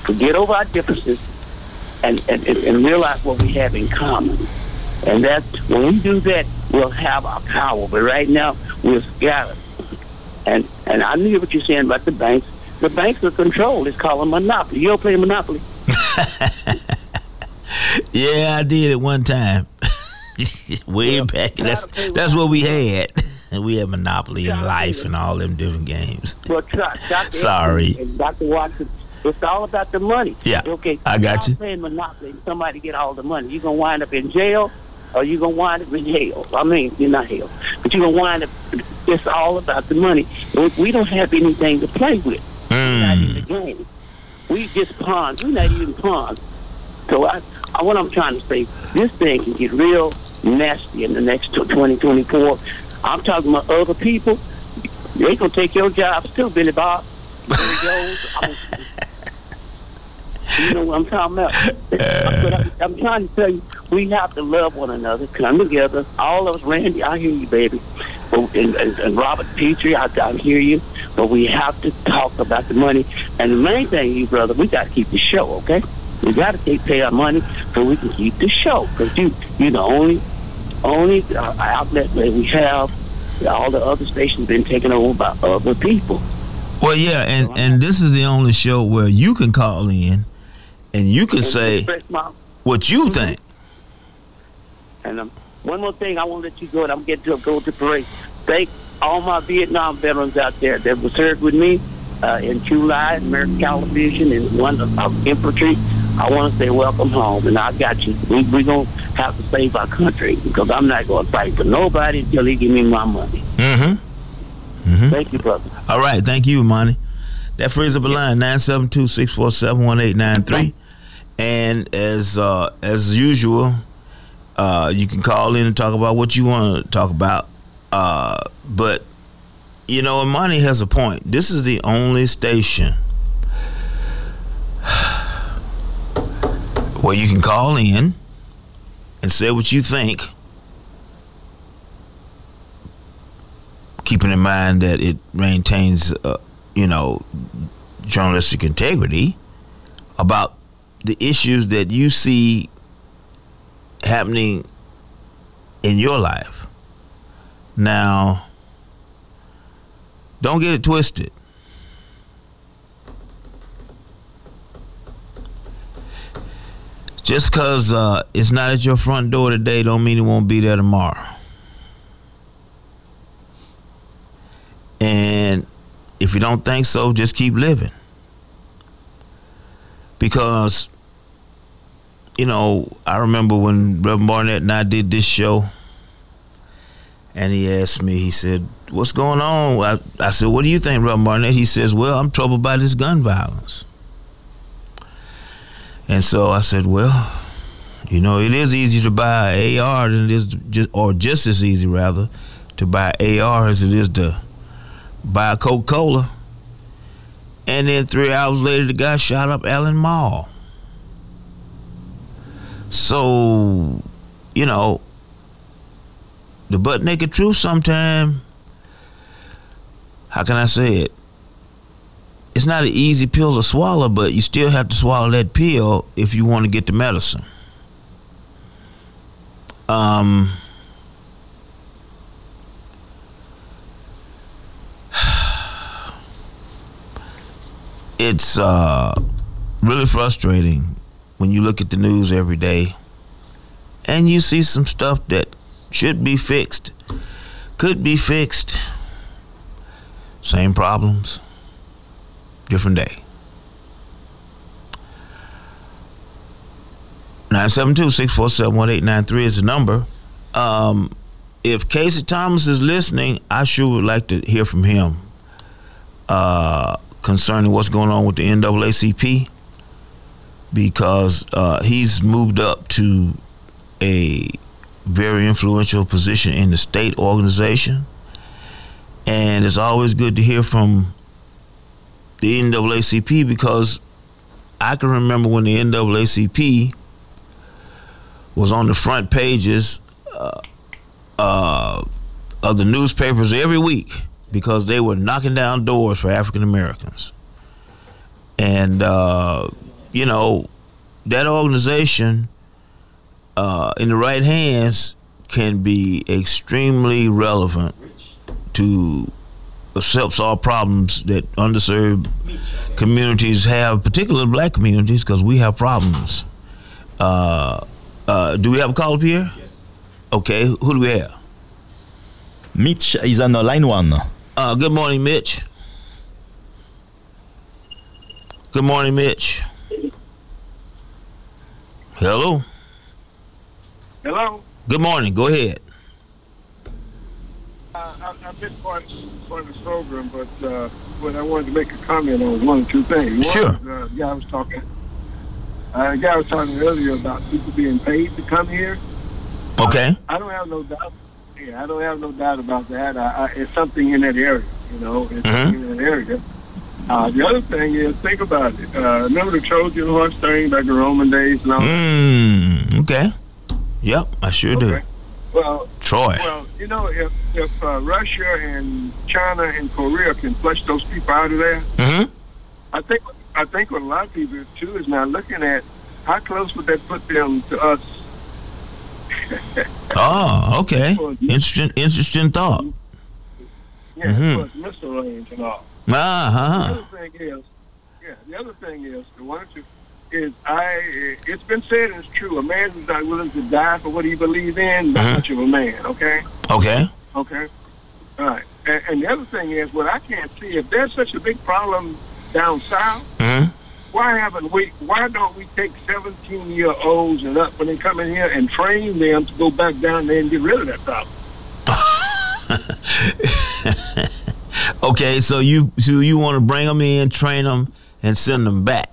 S7: forget over our differences, and, and, and realize what we have in common. And that when we do that, we'll have our power. But right now, we're scattered. And and I knew what you're saying about the banks. The banks are controlled. It's called a monopoly. You don't play monopoly.
S2: Yeah, I did it one time. Way back. That's that's what we had. And we had Monopoly and Life and all them different games.
S7: Well, try, Dr.
S2: Sorry.
S7: Dr. Watson, it's all about the money.
S2: Yeah,
S7: Okay.
S2: I got
S7: y'all playing monopoly and somebody get all the money. You're gonna wind up in jail, or you're gonna wind up in hell. I mean, you're not hell, but you're gonna wind up. It's all about the money. We- We don't have anything to play with. We're not in the
S2: Mm.
S7: game. We just pawns. We're not even pawns. So I, I, Uh, what I'm trying to say, this thing can get real nasty in the next tw- 2024. I'm talking about other people. They gonna take your jobs too, Billy Bob. I'm- you know what I'm talking about. But I, I'm trying to tell you, we have to love one another, come together. All of us, Randy, I hear you, baby. And, and, and Robert Petrie, I, I hear you. But we have to talk about the money. And the main thing, you brother, we got to keep the show, okay? We got to take pay our money so we can keep the show. Because you, you're the only, only uh, outlet that we have. All the other stations been taken over by other people.
S2: Well, yeah, and and this is the only show where you can call in and you can
S7: And
S2: say
S7: my-
S2: what you think.
S7: And um, one more thing, I want to let you go, and I'm getting to go to parade. Thank all my Vietnam veterans out there that were served with me uh, in July, American Television, and one of of infantry. I want to say welcome home, and I got you. We we gonna have to save our country because I'm not going to fight for nobody until he give me my money.
S2: Mm-hmm.
S7: Thank you, brother.
S2: All right, thank you, Monty. That frees up a line 972-647-1893. And as uh, as usual, uh, you can call in and talk about what you want to talk about. Uh, but you know, Monty has a point. This is the only station where you can call in and say what you think, keeping in mind that it maintains, uh, you know, journalistic integrity about the issues that you see happening in your life. Now, don't get it twisted. Just because uh, it's not at your front door today, don't mean it won't be there tomorrow. And if you don't think so, just keep living. Because, you know, I remember when Reverend Barnett and I did this show, and he asked me, he said, What's going on? I, I said, What do you think, Reverend Barnett? He says, Well, I'm troubled by this gun violence. And so I said, Well, you know, it is easy to buy AR than it is just, or just as easy rather, to buy AR as it is to buy a Coca Cola. And then three hours later, the guy shot up Allen Mall. So, you know, the butt naked truth sometime, how can I say it? It's not an easy pill to swallow, but you still have to swallow that pill if you want to get the medicine. Um, it's uh, really frustrating when you look at the news every day and you see some stuff that should be fixed, could be fixed. Same problems, different day. 972-647-1893 is the number. Um, if Casey Thomas is listening, I sure would like to hear from him uh, concerning what's going on with the NAACP because uh, he's moved up to a very influential position in the state organization. And it's always good to hear from the NAACP because I can remember when the NAACP was on the front pages uh, uh, of the newspapers every week because they were knocking down doors for African Americans. And, uh, you know, that organization uh, in the right hands can be extremely relevant to help solve problems that underserved communities have, particularly black communities, because we have problems. Uh, uh, do we have a call up here?
S3: Yes.
S2: Okay, who do we have?
S4: Mitch is on the line one.
S2: Uh, good morning, Mitch. Good morning, Mitch. Hello.
S8: Hello.
S2: Good morning. Go ahead.
S8: Uh, I, I missed part, part of the program, but uh, what I wanted to make a comment on one or two things. One,
S2: Sure.
S8: Uh, the guy was talking. Uh, guy was talking earlier about people being paid to come here.
S2: Okay.
S8: I don't have no doubt. Yeah, I don't have no doubt about that. I, I, it's something in that area, you know. It's
S2: Mhm.
S8: in that area. Uh, the other thing is, think about it. Uh, remember the Trojan horse thing back in Roman days and all?
S2: Mm, okay. Yep, I sure do.
S8: Well,
S2: Troy.
S8: Well, you know, if if uh, Russia and China and Korea can flush those people out of there,
S2: hmm
S8: I think I think what a lot of people too is now looking at how close would that put them to us?
S2: Oh, okay. Interesting. Interesting thought.
S8: Yeah,
S2: Mhm.
S8: plus missile range and all.
S2: Ah,
S8: The other thing is, yeah, the other thing is, the one you is I. It's been said and it's true. A man who's not willing to die for what he believes in, not
S2: Mhm.
S8: much of a man. Okay.
S2: Okay.
S8: Okay. All right. And, and the other thing is, what I can't see, if there's such a big problem down south,
S2: hmm
S8: why haven't we? Why don't we take 17 year olds and up when they come in here and train them to go back down there and get rid of that problem?
S2: Okay, so you so you want to bring them in, train them, and send them back.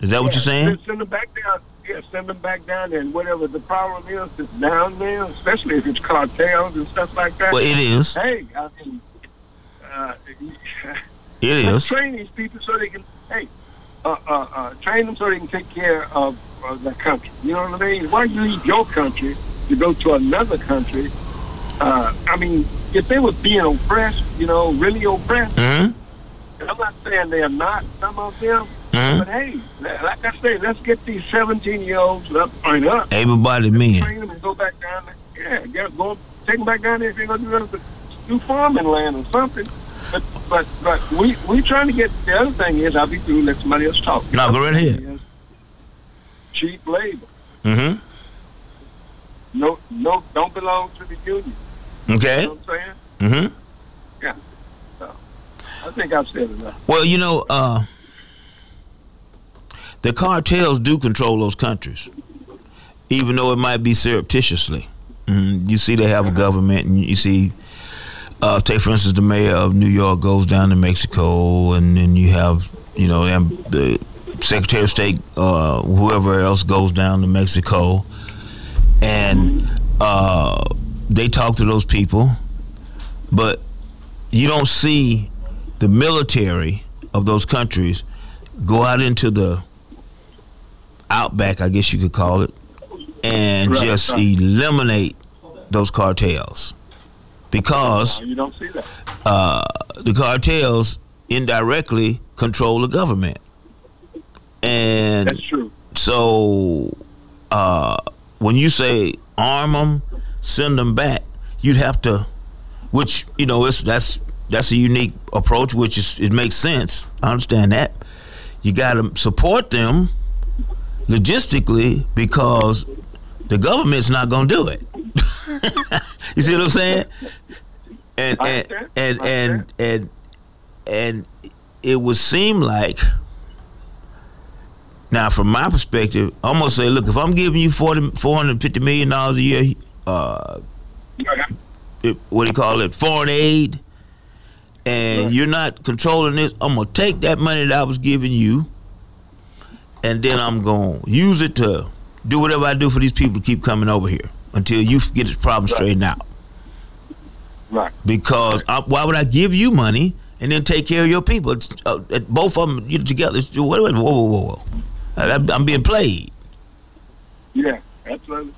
S2: Is that what you're saying?
S8: Send them back down. Yeah, send them back down there, and whatever the problem is that's down there, especially if it's cartels and stuff like that.
S2: Well, it is.
S8: Hey, I mean, uh,
S2: It
S8: train these people so they can, hey, uh, uh, uh, train them so they can take care of, of their country. You know what I mean? Why you leave your country to go to another country? Uh, I mean, if they were being oppressed, you know, really oppressed,
S2: hmm
S8: I'm not saying they're not, some of them,
S2: hmm
S8: but hey, like I say, let's get these 17 year olds up and up,
S2: Able-bodied men.
S8: train them and go back down there. Yeah, get, go, take them back down there if they're going to do farming land or something. But but but we we trying to get the other thing is I'll be through. Let somebody else talk.
S2: No, go right ahead.
S8: Cheap labor.
S2: Mm-hmm.
S8: No no don't belong to the union. You
S2: Okay.
S8: know what I'm saying?
S2: Mm-hmm. Yeah.
S8: So I think I've said enough.
S2: Well, you know, uh, the cartels do control those countries, even though it might be surreptitiously. Mhm. You see, they have a government, and you see, uh, take for instance, the mayor of New York goes down to Mexico, and then you have, you know, the Secretary of State, uh, whoever else goes down to Mexico, and uh, they talk to those people, but you don't see the military of those countries go out into the outback, I guess you could call it, and
S8: Right,
S2: just
S8: right.
S2: eliminate those cartels because
S8: No, you don't see that.
S2: uh, the cartels indirectly control the government, and
S8: That's true.
S2: so uh, when you say arm them, send them back, you'd have to, which you know, it's that's that's a unique approach, which is it makes sense. I understand that. You got to support them logistically because the government's not going to do it. you see what I'm saying? And and and and, and and it would seem like now from my perspective i'm gonna say look if i'm giving you 40 450 million dollars a year uh it, what do you call it foreign aid and you're not controlling this i'm gonna take that money that i was giving you and then i'm gonna use it to do whatever i do for these people to keep coming over here until you get this problem straightened out
S8: Right.
S2: because I, why would I give you money and then take care of your people? It's, uh, both of them you together. It's, whoa, whoa, whoa, whoa. I, I'm being played,
S8: Yeah, absolutely.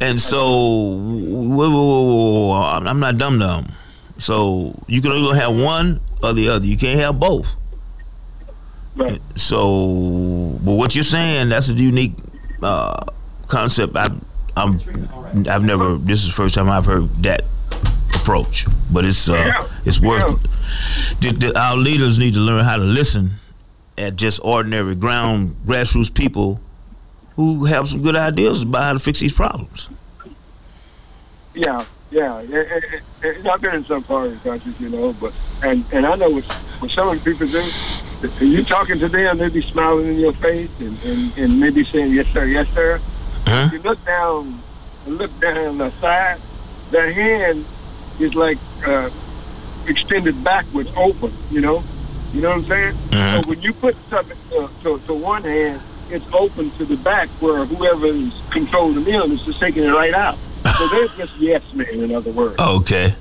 S2: and so whoa, whoa, whoa, whoa, I'm not dumb dumb. So you can only have one or the other. You can't have both.
S8: Right.
S2: So, but what you're saying, that's a unique uh, concept. I, I'm, I've never. This is the first time I've heard that approach. But it's uh,
S8: Yeah.
S2: it's worth.
S8: Yeah.
S2: The, the, our leaders need to learn how to listen at just ordinary ground grassroots people who have some good ideas about how to fix these problems.
S8: Yeah, yeah. It, it, it, I've been in some countries, you know, but and and I know what what some of the people do. You talking to them, they be smiling in your face and, and, and maybe saying yes sir, yes sir.
S2: Huh?
S8: If you look down and look down the side, their hand is like uh, extended backwards, open. You know, you know what I'm saying?
S2: Mhm.
S8: So when you put something to, to, to one hand, it's open to the back where whoever is controlling them is just taking it right out. So they're just yes men, in other words.
S2: Okay,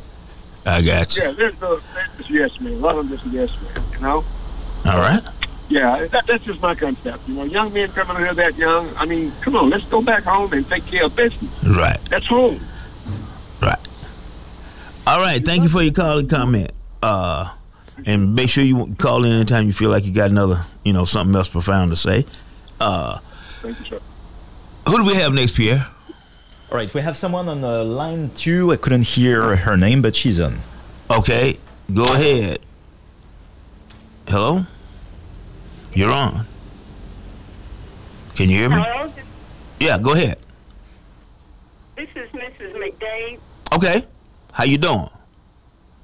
S2: I got you.
S8: Yeah, they're just yes men. A lot of them just yes men, you know?
S2: All right.
S8: Yeah, that, that's just my concept. You know, young men coming here that young, I mean, come on, let's go back home and take care of business.
S2: Right.
S8: That's home.
S2: Right. All right. Thank you for your call and comment. Uh, and make sure you call in anytime you feel like you got another, you know, something else profound to say. Uh,
S8: Thank you, sir.
S2: who do we have next, Pierre?
S4: All right, we have someone on uh, line two. I couldn't hear her name, but she's on.
S2: Okay, go ahead. Hello? You're on. Can you hear me?
S9: Hello,
S2: Yeah, go ahead.
S9: this is Mrs. McDade.
S2: Okay. How you doing?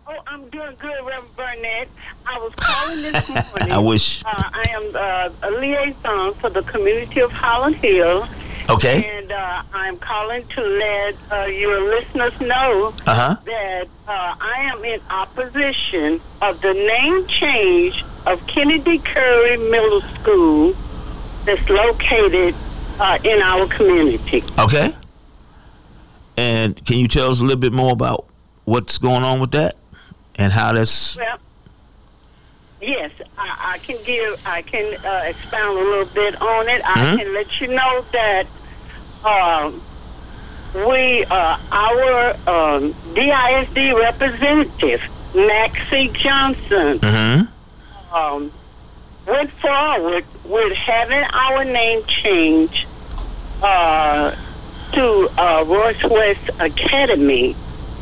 S9: Oh, I'm doing good, Reverend Barnett. I was calling this morning.
S2: I wish.
S9: Uh, I am uh, a liaison for the community of Highland Hill,
S2: Okay.
S9: and uh, I'm calling to let uh, your listeners know
S2: Uh-huh.
S9: that uh, I am in opposition of the name change of Kennedy Curry Middle School that's located uh, in our community.
S2: Okay. And can you tell us a little bit more about what's going on with that and how that's
S9: Well, yes, I, I can give, I can uh, expound a little bit on it. I
S2: Mhm.
S9: can let you know that um, we, uh, our um, DISD representative, Maxie Johnson,
S2: mm-hmm.
S9: Um, went forward with having our name changed uh, to uh, Royce West Academy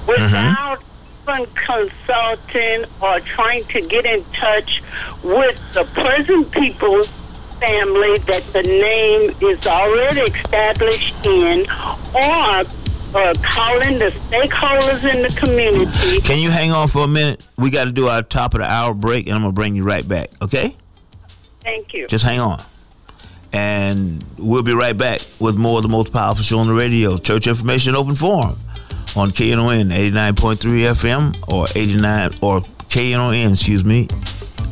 S9: without even consulting or trying to get in touch with the present people family that the name is already established in or uh, calling the stakeholders in the community.
S2: Can you hang on for a minute? We got to do our top of the hour break, and I'm gonna bring you right back. Okay?
S9: Thank you.
S2: Just hang on. And we'll be right back with more of the most powerful show on the radio, Church Information Open Forum on KNON 89.3 FM or 89 or KNON, excuse me,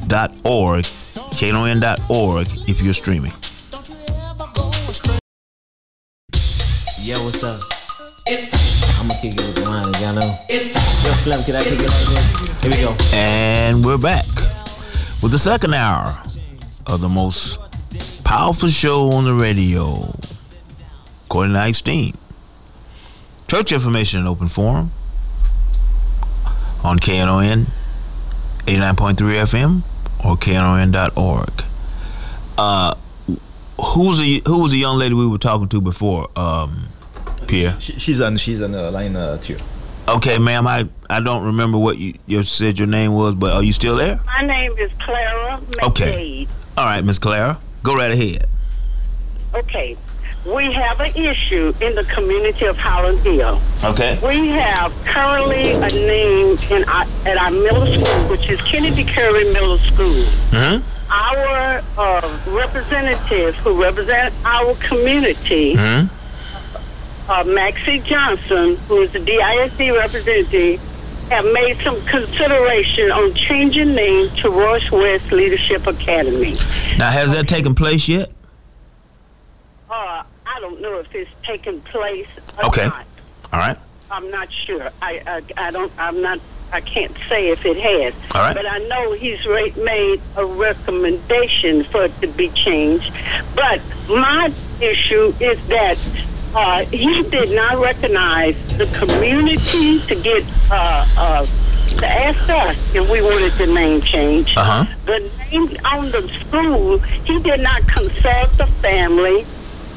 S2: dot org, KNON dot org if you're streaming.
S1: Yo, what's up? I'm gonna kick it with the line, y'all know. Yo, Slim, can I kick it like this? Here we go.
S2: And we're back with the second hour of the most powerful show on the radio, according to Ike Steen. Church information in open forum on KNON 89.3 FM or KNON.org. Uh, who's the who was the young lady we were talking to before, um, Pierre?
S4: She, she's on she's on uh, line uh, two.
S2: Okay, ma'am. I, I don't remember what you, you said your name was, but are you still there?
S9: My name is Clara
S2: Okay. All right, Miss Clara, go right ahead.
S9: Okay. We have an issue in the community of Highland Hill.
S2: Okay.
S9: We have currently a name in our, at our middle school, which is Kennedy Curry Middle School.
S2: Mm-hmm.
S9: Our uh, representatives who represent our community,
S2: Mm-hmm.
S9: Uh, Maxie Johnson, who is the DISD representative, have made some consideration on changing name to Royce West Leadership Academy.
S2: Now, has that taken place yet?
S9: Uh, I don't know if it's taken place or
S2: Okay.
S9: not.
S2: All right.
S9: I'm not sure. I, I I don't. I'm not. I can't say if it has.
S2: All right.
S9: But I know he's ra- made a recommendation for it to be changed. But my issue is that uh, he did not recognize the community to get uh, uh, to ask us if we wanted the name change.
S2: Uh-huh.
S9: The name on the school, he did not consult the family.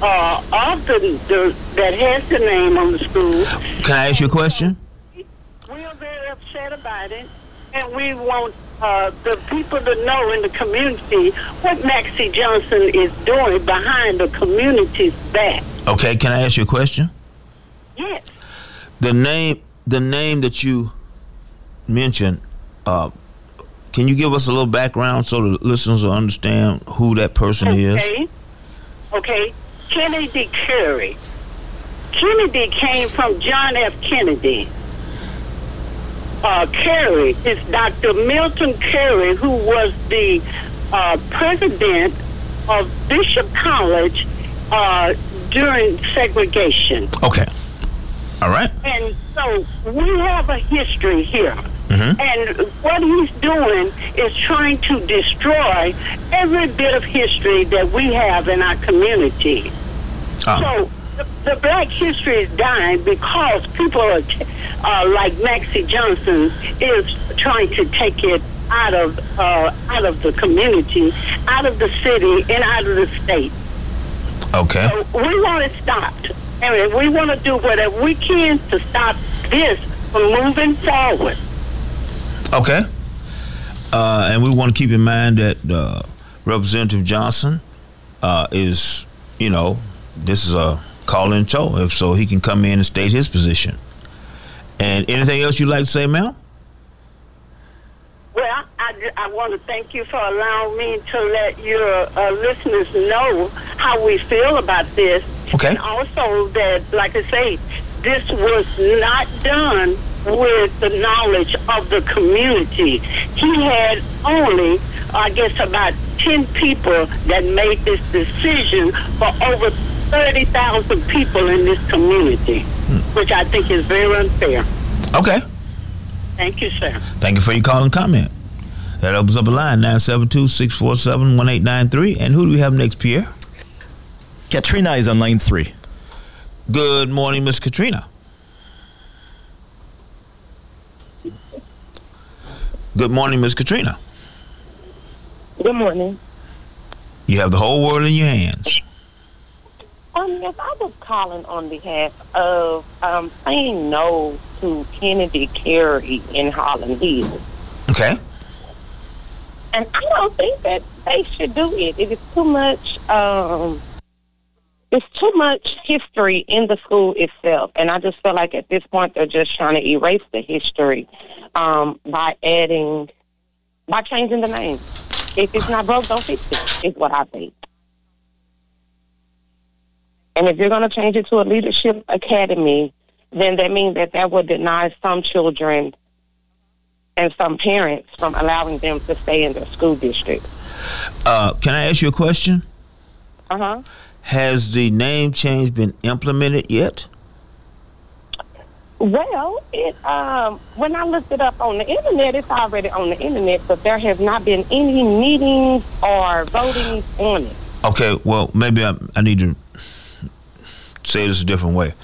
S9: Uh, of the, the that has the name on the school,
S2: Can I ask you a question?
S9: we are very upset about it, and we want uh, the people to know in the community what Maxie Johnson is doing behind the community's back.
S2: Okay. Can I ask you a question?
S9: Yes.
S2: The name, the name that you mentioned. Uh, can you give us a little background so the listeners will understand who that person is?
S9: Okay. Okay. Kennedy Curry. Kennedy came from John F. Kennedy. Uh, Curry is Dr. Milton Curry, who was the uh, president of Bishop College uh, during segregation.
S2: Okay. All right.
S9: And so we have a history here.
S2: Mhm.
S9: And what he's doing is trying to destroy every bit of history that we have in our community.
S2: Uh,
S9: So the, the black history is dying because people are, t- uh, like Maxie Johnson is trying to take it out of uh, out of the community, out of the city, and out of the state.
S2: Okay.
S9: So we want it stopped. And we want to do whatever we can to stop this from moving forward.
S2: Okay. Uh, and we want to keep in mind that uh, Representative Johnson uh, is, you know, this is a call-in show, if so he can come in and state his position. And anything else you'd like to say, ma'am?
S9: Well, I, I want to thank you for allowing me to let your uh, listeners know how we feel about this.
S2: Okay.
S9: And also that, like I say, this was not done with the knowledge of the community. He had only, I guess, about 10 people that made this decision for over 30,000 people in this community, which I think is very unfair.
S2: Okay.
S9: Thank you, sir.
S2: Thank you for your call and comment. That opens up a line, 972-647-1893. And who do we have next, Pierre?
S4: Katrina is on line three.
S2: Good morning, Miss Katrina. Good morning, Miss Katrina.
S10: Good morning.
S2: You have the whole world in your hands.
S10: Um, yes, I was calling on behalf of um, saying no to Kennedy Curry in Highland Hill.
S2: Okay.
S10: And I don't think that they should do it. It is too much um,
S11: it's too much history in the school itself, and I just feel like at this point they're just trying to erase the history um, by adding, by changing the name. If it's not broke, don't fix it. Is what I think. And if you're going to change it to a leadership academy, then that means that that would deny some children and some parents from allowing them to stay in their school district.
S2: Uh, can I ask you a question?
S11: Uh huh.
S2: Has the name change been implemented yet?
S11: Well, it um, when I looked it up on the internet, it's already on the internet, but there has not been any meetings or voting on it.
S2: Okay, well, maybe I, I need to say this a different way.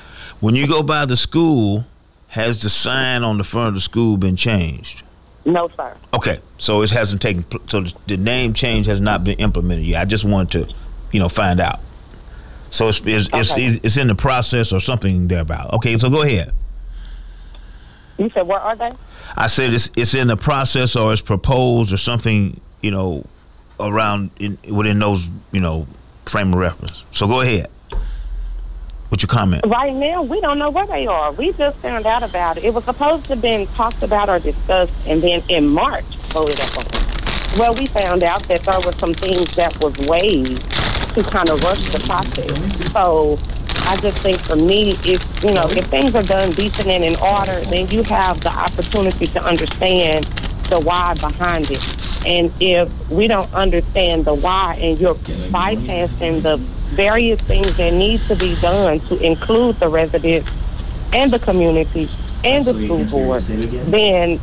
S2: When you go by the school, has the sign on the front of the school been changed?
S11: No, sir.
S2: Okay, so it hasn't taken. So the name change has not been implemented yet. I just wanted to, you know, find out. So it's it's, it's,
S11: Okay.
S2: it's in the process or something thereabout. Okay, so go ahead.
S11: You said where are they?
S2: I said it's it's in the process or it's proposed or something, you know, around in within those, you know, frame of reference. So go ahead. What's your comment?
S11: Right now, we don't know where they are. We just found out about it. It was supposed to have been talked about or discussed, and then in March. Well, we found out that there were some things that was waived to kind of rush the process. So I just think for me, if you know, if things are done decent and in order, then you have the opportunity to understand the why behind it. And if we don't understand the why and you're bypassing the various things that need to be done to include the residents and the community and the school board, then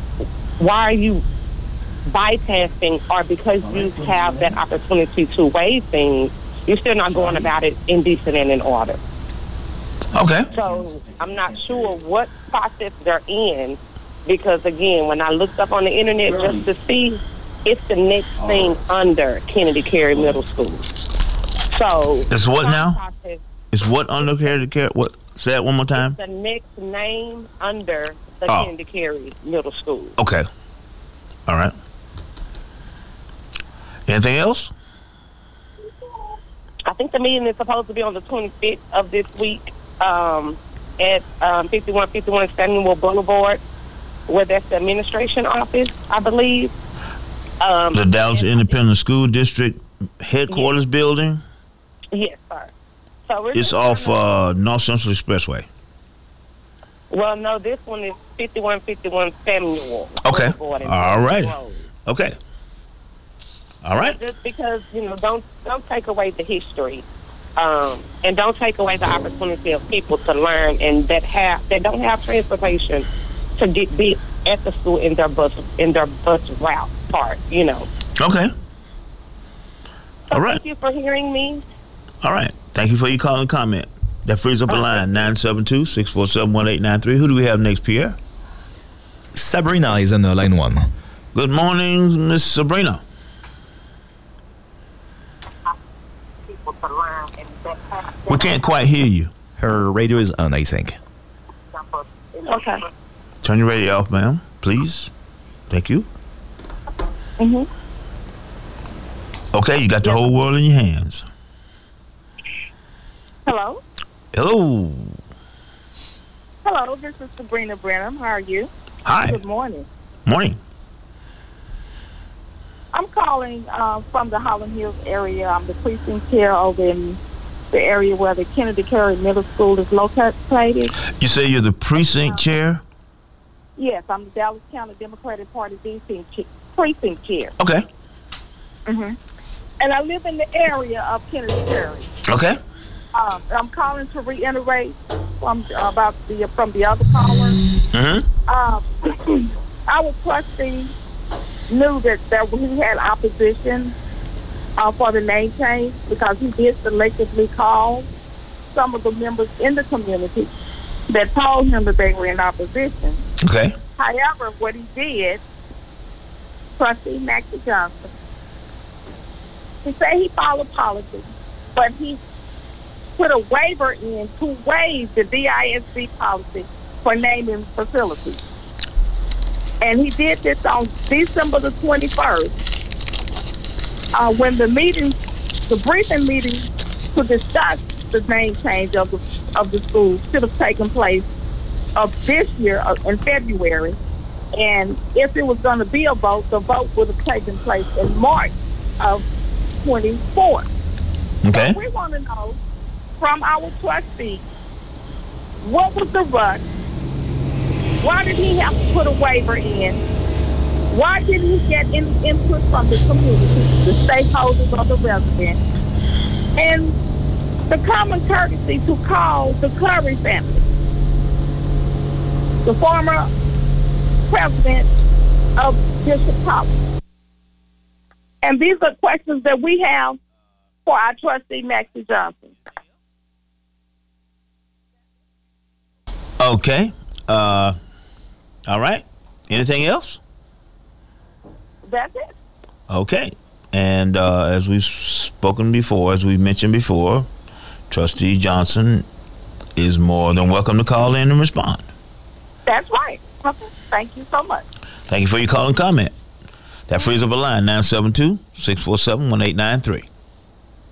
S11: why are you bypassing or because you have that opportunity to waive things, you're still not going about it in decent and in order.
S2: Okay.
S11: So I'm not sure what process they're in because again, when I looked up on the internet just to see, it's the next thing under Kennedy Curry Middle School. So
S2: It's what now?
S11: process-
S2: It's what under Kennedy to care? What? Say that one more time.
S11: The next name under the
S2: Oh.
S11: Kennedy Curry Middle School.
S2: Okay. All right. Anything else?
S11: I think the meeting is supposed to be on the 25th of this week um, at um, 5151 Samuell Boulevard, where that's the administration office, I believe. Um,
S2: The Dallas Independent School District headquarters building.
S11: Yes, sir. So we're
S2: It's off uh, North Central Expressway.
S11: well, no, this one is 5151 Samuell.
S2: Okay. All right.
S11: Road.
S2: Okay. All right.
S11: Just because you know, don't don't take away the history, um, and don't take away the opportunity of people to learn and that have that don't have transportation to get be at the school in their bus in their bus route part. You know.
S2: Okay.
S11: So
S2: All right.
S11: Thank you for hearing me.
S2: All right. Thank you for your call and comment. That frees up a line 972 647 1893. Who do we have next, Pierre?
S4: Sabrina is on uh, line one.
S2: Good morning, Miss Sabrina. We can't quite hear you.
S4: Her radio is on, I think.
S11: Okay.
S2: Turn your radio off, ma'am, please. Thank you.
S11: Mhm.
S2: Okay, you got the whole world in your hands.
S12: Hello.
S2: Hello.
S12: Hello, this is Sabrina Brenham. How are you?
S2: Hi.
S12: Good morning.
S2: Morning.
S12: I'm calling uh, from the Highland Hills area. I'm the precinct chair over in the area where the Kennedy Curry Middle School is located.
S2: You say you're the precinct chair?
S12: Yes, I'm the Dallas County Democratic Party precinct, ch- precinct chair.
S2: Okay.
S12: hmm And I live in the area of Kennedy Curry.
S2: Okay.
S12: Um, I'm calling to reiterate from about the from the other caller.
S2: Mm-hmm.
S12: Um, our trustee knew that there, he had opposition uh, for the name change because he did selectively call some of the members in the community that told him that they were in opposition.
S2: Okay.
S12: However, what he did, trustee Maxie Johnson, he said he followed policy, but he put a waiver in to waive the DISD policy for naming facilities. And he did this on December the 21st, uh, when the meeting, the briefing meeting to discuss the name change of the of the school should have taken place of this year uh, in February, and if it was going to be a vote, the vote would have taken place in March of 24.
S2: Okay.
S12: So we want to know from our trustee what was the rush? Why did he have to put a waiver in? Why didn't he get any input from the community, the stakeholders or the residents? And the common courtesy to call the Curry family, the former president of Bishop College. And these are questions that we have for our trustee, Maxie Johnson.
S2: Okay. Uh, all right. Anything else?
S12: That's it.
S2: Okay. And uh, as we've spoken before, as we mentioned before, Trustee Johnson is more than welcome to call in and respond.
S12: That's right. Okay. Thank you so much.
S2: Thank you for your call and comment. That frees up a line 972 647 1893.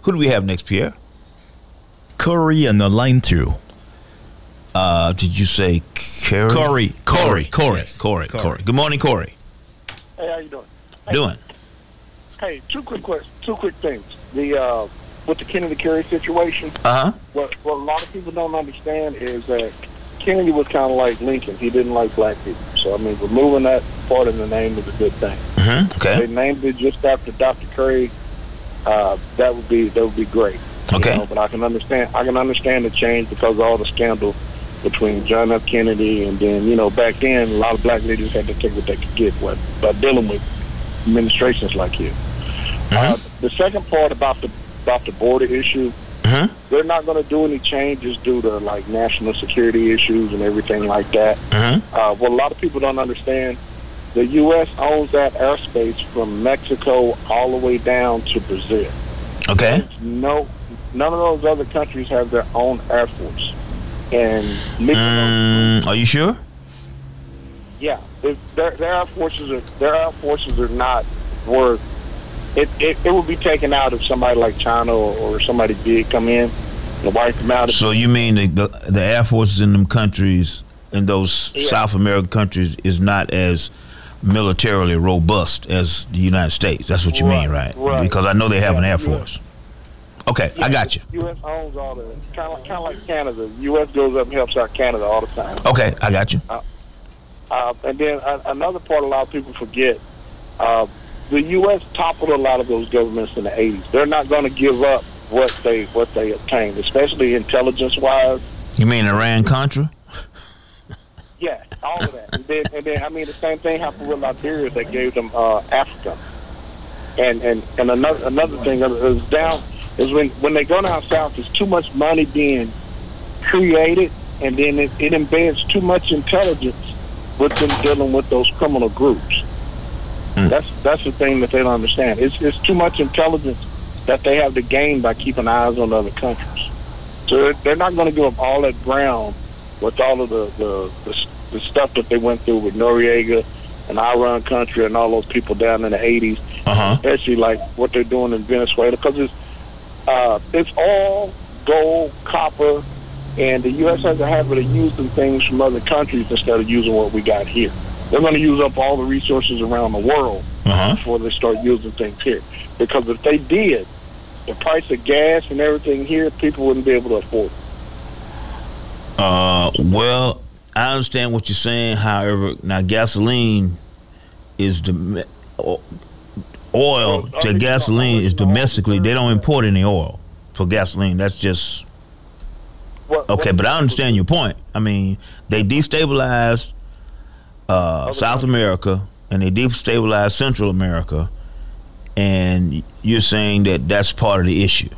S2: Who do we have next, Pierre?
S4: Corey on the line two.
S2: Uh, did you say Carrie?
S4: Corey.
S2: Corey. Corey.
S4: Yes.
S2: Corey.
S4: Corey.
S2: Corey. Good morning, Corey.
S13: Hey, how you doing?
S2: Doing.
S13: Hey, two quick questions, two quick things. The uh, with the Kennedy Curry situation,
S2: Uh huh.
S13: what what a lot of people don't understand is that Kennedy was kind of like Lincoln. He didn't like black people. So I mean, removing that part of the name is a good thing.
S2: Mm-hmm. Okay.
S13: They named it just after Dr. Curry. Uh, that would be that would be great. you
S2: Okay.
S13: know, but I can understand I can understand the change because of all the scandal between John F. Kennedy and then you know back then a lot of black leaders had to take what they could get what by dealing with administrations like you. Uh, the second part about the about the border issue,
S2: Mm-hmm.
S13: they're not going to do any changes due to like national security issues and everything like that.
S2: Mm-hmm.
S13: Uh, what a lot of people don't understand, the U.S. owns that airspace from Mexico all the way down to Brazil.
S2: Okay.
S13: No, none of those other countries have their own air force. And
S2: Mm, are you sure?
S13: yeah, if their, their air forces are their air forces are not worth. It, it it would be taken out if somebody like China or, or somebody big come in and wipe them out.
S2: So you mean the, the the air forces in them countries, in those
S13: Yeah.
S2: South American countries, is not as militarily robust as the United States? That's what you mean, right?
S13: right.
S2: Because I know they have an
S13: Yeah,
S2: air
S13: yeah.
S2: force. Okay, I got you.
S13: U.S. owns all the kind of like, kind of like Canada. U.S. goes up and helps out Canada all the time.
S2: Okay, I got you.
S13: Uh, and then uh, another part a lot of people forget, uh, the U.S. toppled a lot of those governments in the 80s. They're not going to give up what they what they obtained, especially intelligence-wise.
S2: You mean Iran Contra?
S13: Yeah, all of that. and, then, and then, I mean, the same thing happened with Liberia. They gave them uh, Africa. And and and another another thing is down is when when they go down south, there's too much money being created, and then it, it embeds too much intelligence with them dealing with those criminal groups. That's that's the thing that they don't understand. It's it's too much intelligence that they have to gain by keeping eyes on other countries. So they're, they're not going to give up all that ground with all of the the, the the stuff that they went through with Noriega and Iran Contra and all those people down in the 80s,
S2: uh-huh.
S13: especially like what they're doing in Venezuela, because it's uh, it's all gold, copper, and the U.S. has a habit of using things from other countries instead of using what we got here. They're going to use up all the resources around the world
S2: Uh-huh.
S13: before they start using things here. Because if they did, the price of gas and everything here, people wouldn't be able to afford it.
S2: Uh, well, I understand what you're saying. However, now gasoline is the oil to gasoline is domestically. They don't import any oil for gasoline. That's just okay. But I understand your point. I mean, they destabilized uh, South America and they destabilized Central America, and you're saying that that's part of the issue.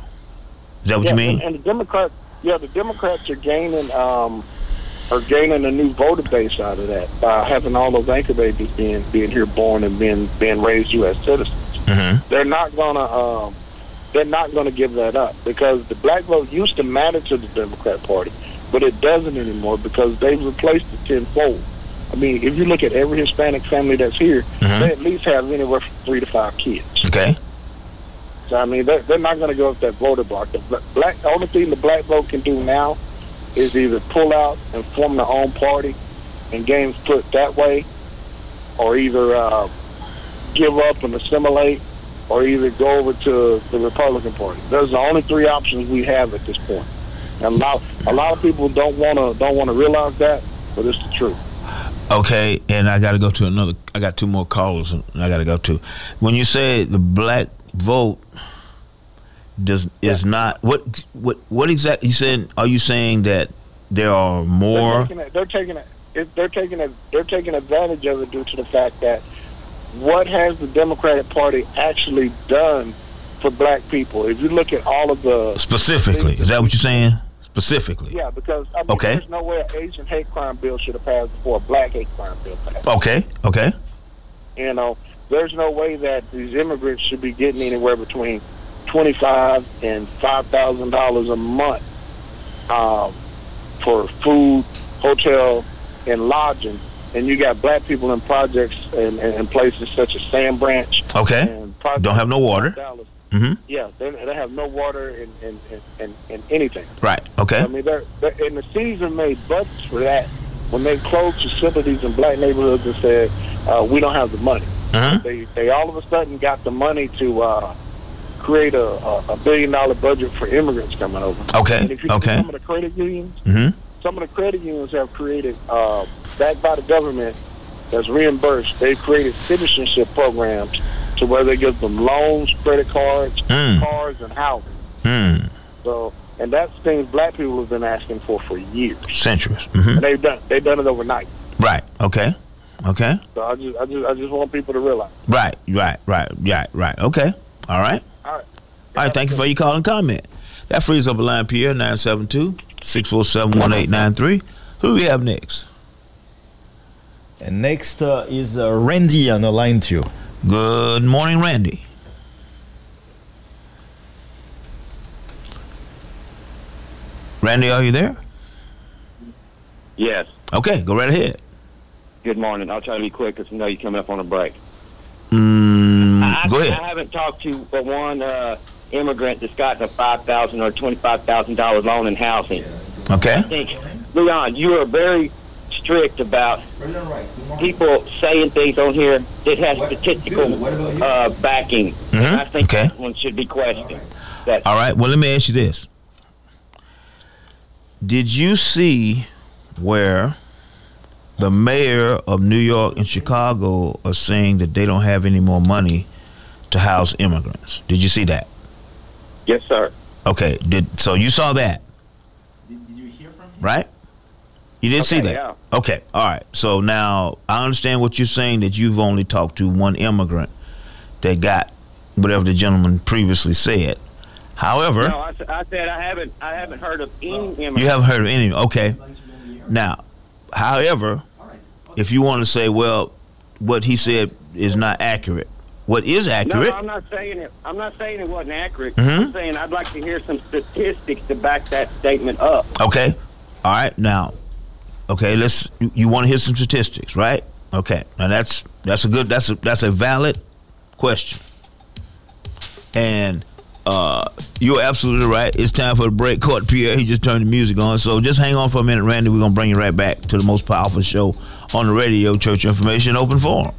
S2: Is that what you mean?
S13: And, and the Democrats, yeah, the Democrats are gaining um, are gaining a new voter base out of that by having all those anchor babies being being here born and being being raised U.S. citizens.
S2: Mm-hmm.
S13: They're not gonna um, they're not gonna give that up because the black vote used to matter to the Democrat Party, but it doesn't anymore because they've replaced it tenfold. I mean, if you look at every Hispanic family that's here,
S2: Mhm.
S13: they at least have anywhere from three to five kids.
S2: Okay.
S13: So I mean, they're, they're not going to go with that voter block. The black, the only thing the black vote can do now is either pull out and form their own party, and games put that way, or either uh, give up and assimilate, or either go over to the Republican Party. Those are the only three options we have at this point. And a lot, a lot of people don't want to don't want to realize that, but it's the truth.
S2: Okay, and I got to go to another. I got two more calls, and I got to go to. When you say the black vote does is not what what what exactly you saying? Are you saying that there are more?
S13: They're taking it. it- They're taking it. They're taking advantage of it due to the fact that what has the Democratic Party actually done for black people? If you look at all of the
S2: Specifically, is that what you're saying? Specifically.
S13: yeah, because I mean,
S2: Okay.
S13: there's no way an Asian hate crime bill should have passed before a black hate crime bill passed.
S2: Okay. Okay.
S13: You know, there's no way that these immigrants should be getting anywhere between twenty-five and five thousand dollars a month um, for food, hotel, and lodging. And you got black people in projects and, and, and places such as Sand Branch.
S2: Okay.
S13: And
S2: Don't have no water.
S13: Dallas.
S2: Hmm
S13: Yeah, they, they have no water and, and, and, and, anything.
S2: Right. Okay.
S13: I mean, they're, they're, and the have made budgets for that when they closed facilities in black neighborhoods and said, uh, we don't have the money.
S2: Uh-huh.
S13: They, they all of a sudden got the money to uh, create a, a, billion dollar budget for immigrants coming over.
S2: Okay,
S13: And if you
S2: okay.
S13: some of the credit unions,
S2: hmm
S13: some of the credit unions have created, uh, backed by the government, that's reimbursed. They've created citizenship programs to where they give them loans, credit cards,
S2: Mm.
S13: cars, and housing.
S2: Hmm.
S13: So, and that's things black people have been asking for for years,
S2: Centuries. hmm
S13: and they've done they've done it overnight.
S2: Right. Okay. Okay.
S13: So I just I just I just want people to realize.
S2: Right. Right. Right. Right. Right. Okay. All right.
S13: All right.
S2: All right. Thank you for your call and comment. That frees up a line, Pierre, 972 647 1893. Who do we have next?
S4: And next uh, is uh, Randy on the line too.
S2: Good morning, Randy. Randy, are you there?
S7: Yes.
S2: Okay, go right ahead.
S7: Good morning. I'll try to be quick because I know you're coming up on a break.
S2: Mm,
S7: I,
S2: go ahead.
S7: I haven't talked to but one uh, immigrant that's gotten a five thousand or twenty five thousand dollar loan in housing.
S2: Okay.
S7: I think, Leon, you are very strict about people saying things on here that has statistical uh, backing.
S2: Mhm.
S7: I think
S2: Okay.
S7: that one should be questioned. That
S2: All right. Well, let me ask you this. Did you see where the mayor of New York and Chicago are saying that they don't have any more money to house immigrants? Did you see that?
S7: yes, sir.
S2: Okay. Did so you saw that,
S14: Did, did you hear from him?
S2: right? You did see that.
S7: yeah.
S2: Okay. All right. So now I understand what you're saying that you've only talked to one immigrant that got whatever the gentleman previously said. However,
S7: No, I, I said I haven't. I haven't heard of any immigrant.
S2: You haven't heard of any. Okay. Now, however, if you want to say, well, what he said is not accurate, what is accurate?
S7: No, I'm not saying it. I'm not saying it wasn't accurate.
S2: Mhm.
S7: I'm saying I'd like to hear some statistics to back that statement up.
S2: Okay. All right. Now, okay. Let's. You, you want to hear some statistics, right? Okay. Now that's that's a good. That's a that's a valid question. And uh, you're absolutely right. It's time for the break. Court Pierre, he just turned the music on. So just hang on for a minute, Randy. We're gonna bring you right back to the most powerful show on the radio, Church Information Open Forum,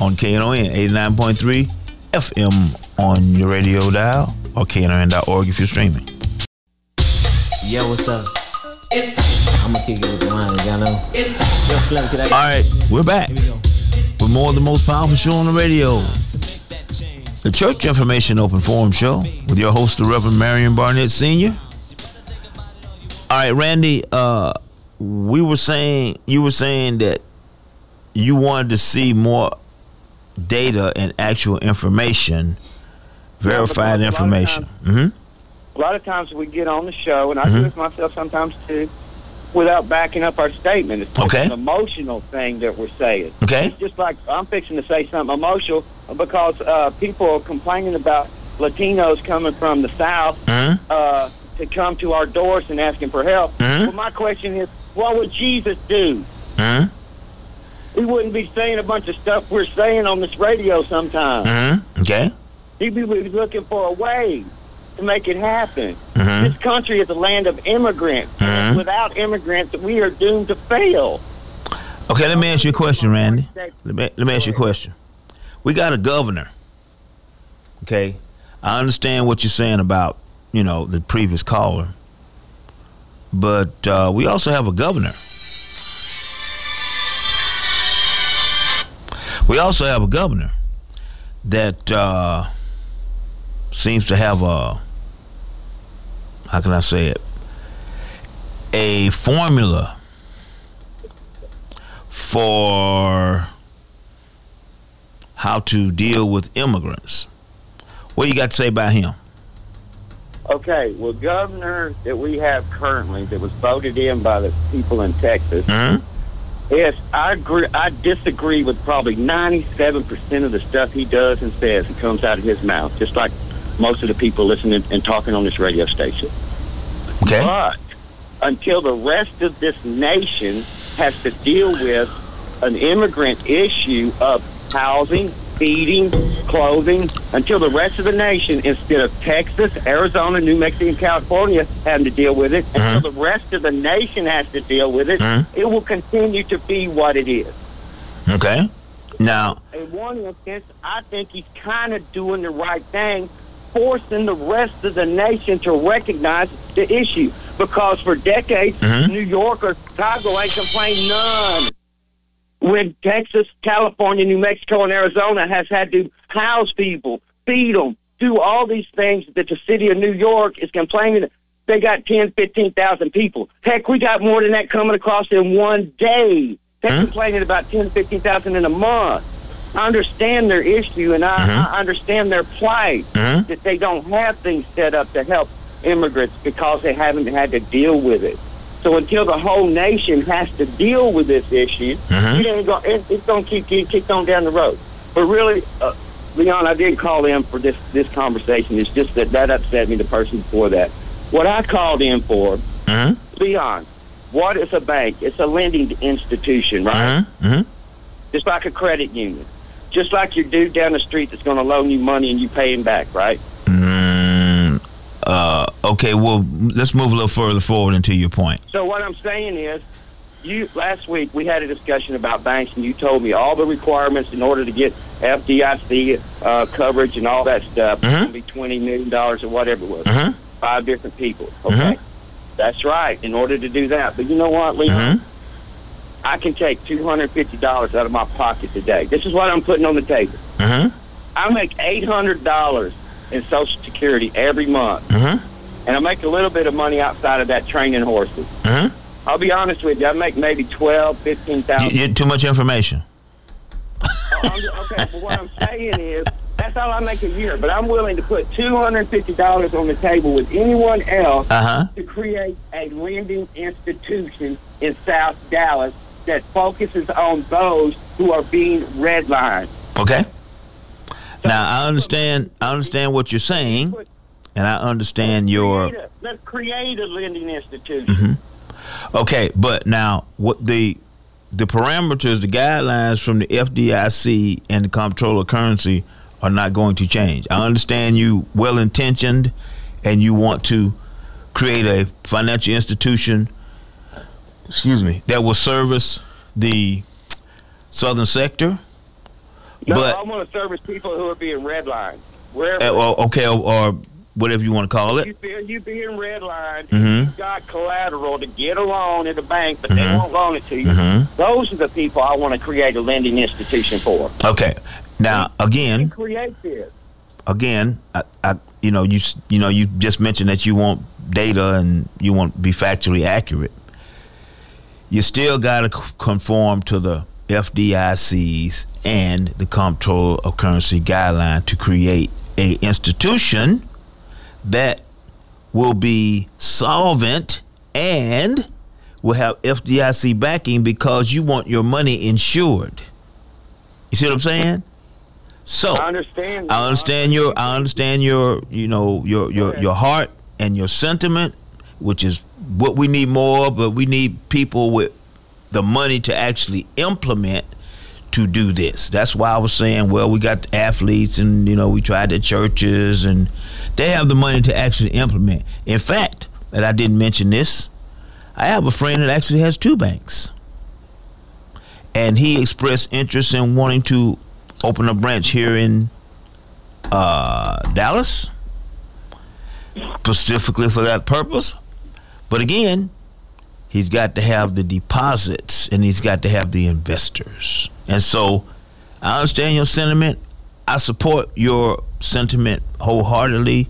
S2: on KNON 89.3 FM on your radio dial or KNON.org if you're streaming.
S1: Yo, what's up? I'm gonna kick it with the wine, y'all know. Yo, Slim, can I
S2: All right, we're back with more of the most powerful show on the radio. The Church Information Open Forum Show with your host, the Reverend Marion Barnett Sr. All right, Randy, uh, we were saying, you were saying that you wanted to see more data and actual information, verified
S7: because a lot of
S2: information. hmm
S7: A lot of times we get on the show, and I
S2: Mhm.
S7: do this myself sometimes too, without backing up our statement. It's
S2: Okay.
S7: an emotional thing that we're saying.
S2: Okay.
S7: It's just like I'm fixing to say something emotional because uh, people are complaining about Latinos coming from the South
S2: Mhm.
S7: uh, to come to our doors and asking for help.
S2: Mhm.
S7: Well, my question is, what would Jesus do?
S2: hmm
S7: We wouldn't be saying a bunch of stuff we're saying on this radio sometimes.
S2: hmm Okay.
S7: People is looking for a way to make it happen.
S2: Mhm.
S7: This country is a land of immigrants.
S2: Mhm.
S7: Without immigrants, we are doomed to fail.
S2: Okay, let me ask you a question, Randy. Let me, let me ask you a question. We got a governor. Okay, I understand what you're saying about you know the previous caller, but uh, we also have a governor. We also have a governor that uh, seems to have a how can I say it a formula for how to deal with immigrants. What you got to say about him?
S7: Okay, well, governor that we have currently that was voted in by the people in Texas.
S2: Mm-hmm.
S7: Yes, I agree. I disagree with probably ninety-seven percent of the stuff he does and says and comes out of his mouth, just like most of the people listening and talking on this radio station.
S2: Okay.
S7: But until the rest of this nation has to deal with an immigrant issue of housing, feeding, clothing, until the rest of the nation, instead of Texas, Arizona, New Mexico, and California having to deal with it, uh-huh. until the rest of the nation has to deal with it, uh-huh. it will continue to be what it is.
S2: Okay. Now,
S7: In one instance, I think he's kind of doing the right thing, forcing the rest of the nation to recognize the issue. Because for decades, mm-hmm. New York or Chicago ain't complained none. When Texas, California, New Mexico, and Arizona has had to house people, feed them, do all these things that the city of New York is complaining they got 10, 15,000 people. Heck, we got more than that coming across in one day. They're mm-hmm. complaining about 10, 15,000 in a month. I understand their issue and I, I uh-huh. understand their plight uh-huh. that they don't have things set up to help immigrants because they haven't had to deal with it. So until the whole nation has to deal with this issue, uh-huh. it ain't go, it, it's going to keep getting kicked on down the road. But really, uh, Leon, I didn't call in for this this conversation. It's just that that upset me. The person before that. What I called in for, Leon, what is a bank? It's a lending institution, right?
S2: Mm-hmm.
S7: Just like a credit union. Just like your dude down the street that's going to loan you money and you pay him back, right?
S2: Mm, uh, okay. Well, let's move a little further forward into your point.
S7: So what I'm saying is, you last week we had a discussion about banks, and you told me all the requirements in order to get FDIC uh, coverage and all that stuff. It's gonna be twenty million dollars or whatever it was. Five different people. Okay, that's right. In order to do that, but you know what, Leon? I can take two hundred fifty dollars out of my pocket today. This is what I'm putting on the table.
S2: Mm-hmm.
S7: I make eight hundred dollars in Social Security every month,
S2: Mm-hmm.
S7: and I make a little bit of money outside of that training horses.
S2: Mm-hmm.
S7: I'll be honest with you, I make maybe twelve, fifteen
S2: You,
S7: thousand.
S2: you too much information.
S7: okay, but what I'm saying is that's all I make a year. But I'm willing to put two hundred fifty dollars on the table with anyone else
S2: Uh-huh.
S7: to create a lending institution in South Dallas that focuses on those who are being redlined.
S2: Okay. Now I understand. I understand what you're saying, and I understand your.
S7: Let's create a lending institution.
S2: Mm-hmm. Okay, but now what the the parameters, the guidelines from the FDIC and the Comptroller of Currency are not going to change. I understand you well intentioned, and you want to create a financial institution. Excuse me, that will service the southern sector.
S7: No,
S2: but
S7: I want to service people who are being redlined. Wherever
S2: uh, okay, or, or whatever you want to call it.
S7: you feel you being redlined,
S2: Mhm.
S7: you've got collateral to get a loan at the bank, but they
S2: Mhm.
S7: won't loan it to you.
S2: Mhm.
S7: Those are the people I want to create a lending institution for.
S2: Okay, now again,
S7: Create this.
S2: again, I, I, you know, you you know, you just mentioned that you want data and you want to be factually accurate. You still got to conform to the FDIC's and the Comptroller of Currency guideline to create a institution that will be solvent and will have FDIC backing because you want your money insured. You see what I'm saying? So
S7: I understand.
S2: I understand your I understand your you know your your your heart and your sentiment, which is what we need more but we need people with the money to actually implement to do this. That's why I was saying, well, we got athletes and, you know, we tried the churches and they have the money to actually implement. In fact, that I didn't mention this, I have a friend that actually has two banks. And he expressed interest in wanting to open a branch here in uh, Dallas, specifically for that purpose. But again, he's got to have the deposits and he's got to have the investors. And so I understand your sentiment. I support your sentiment wholeheartedly.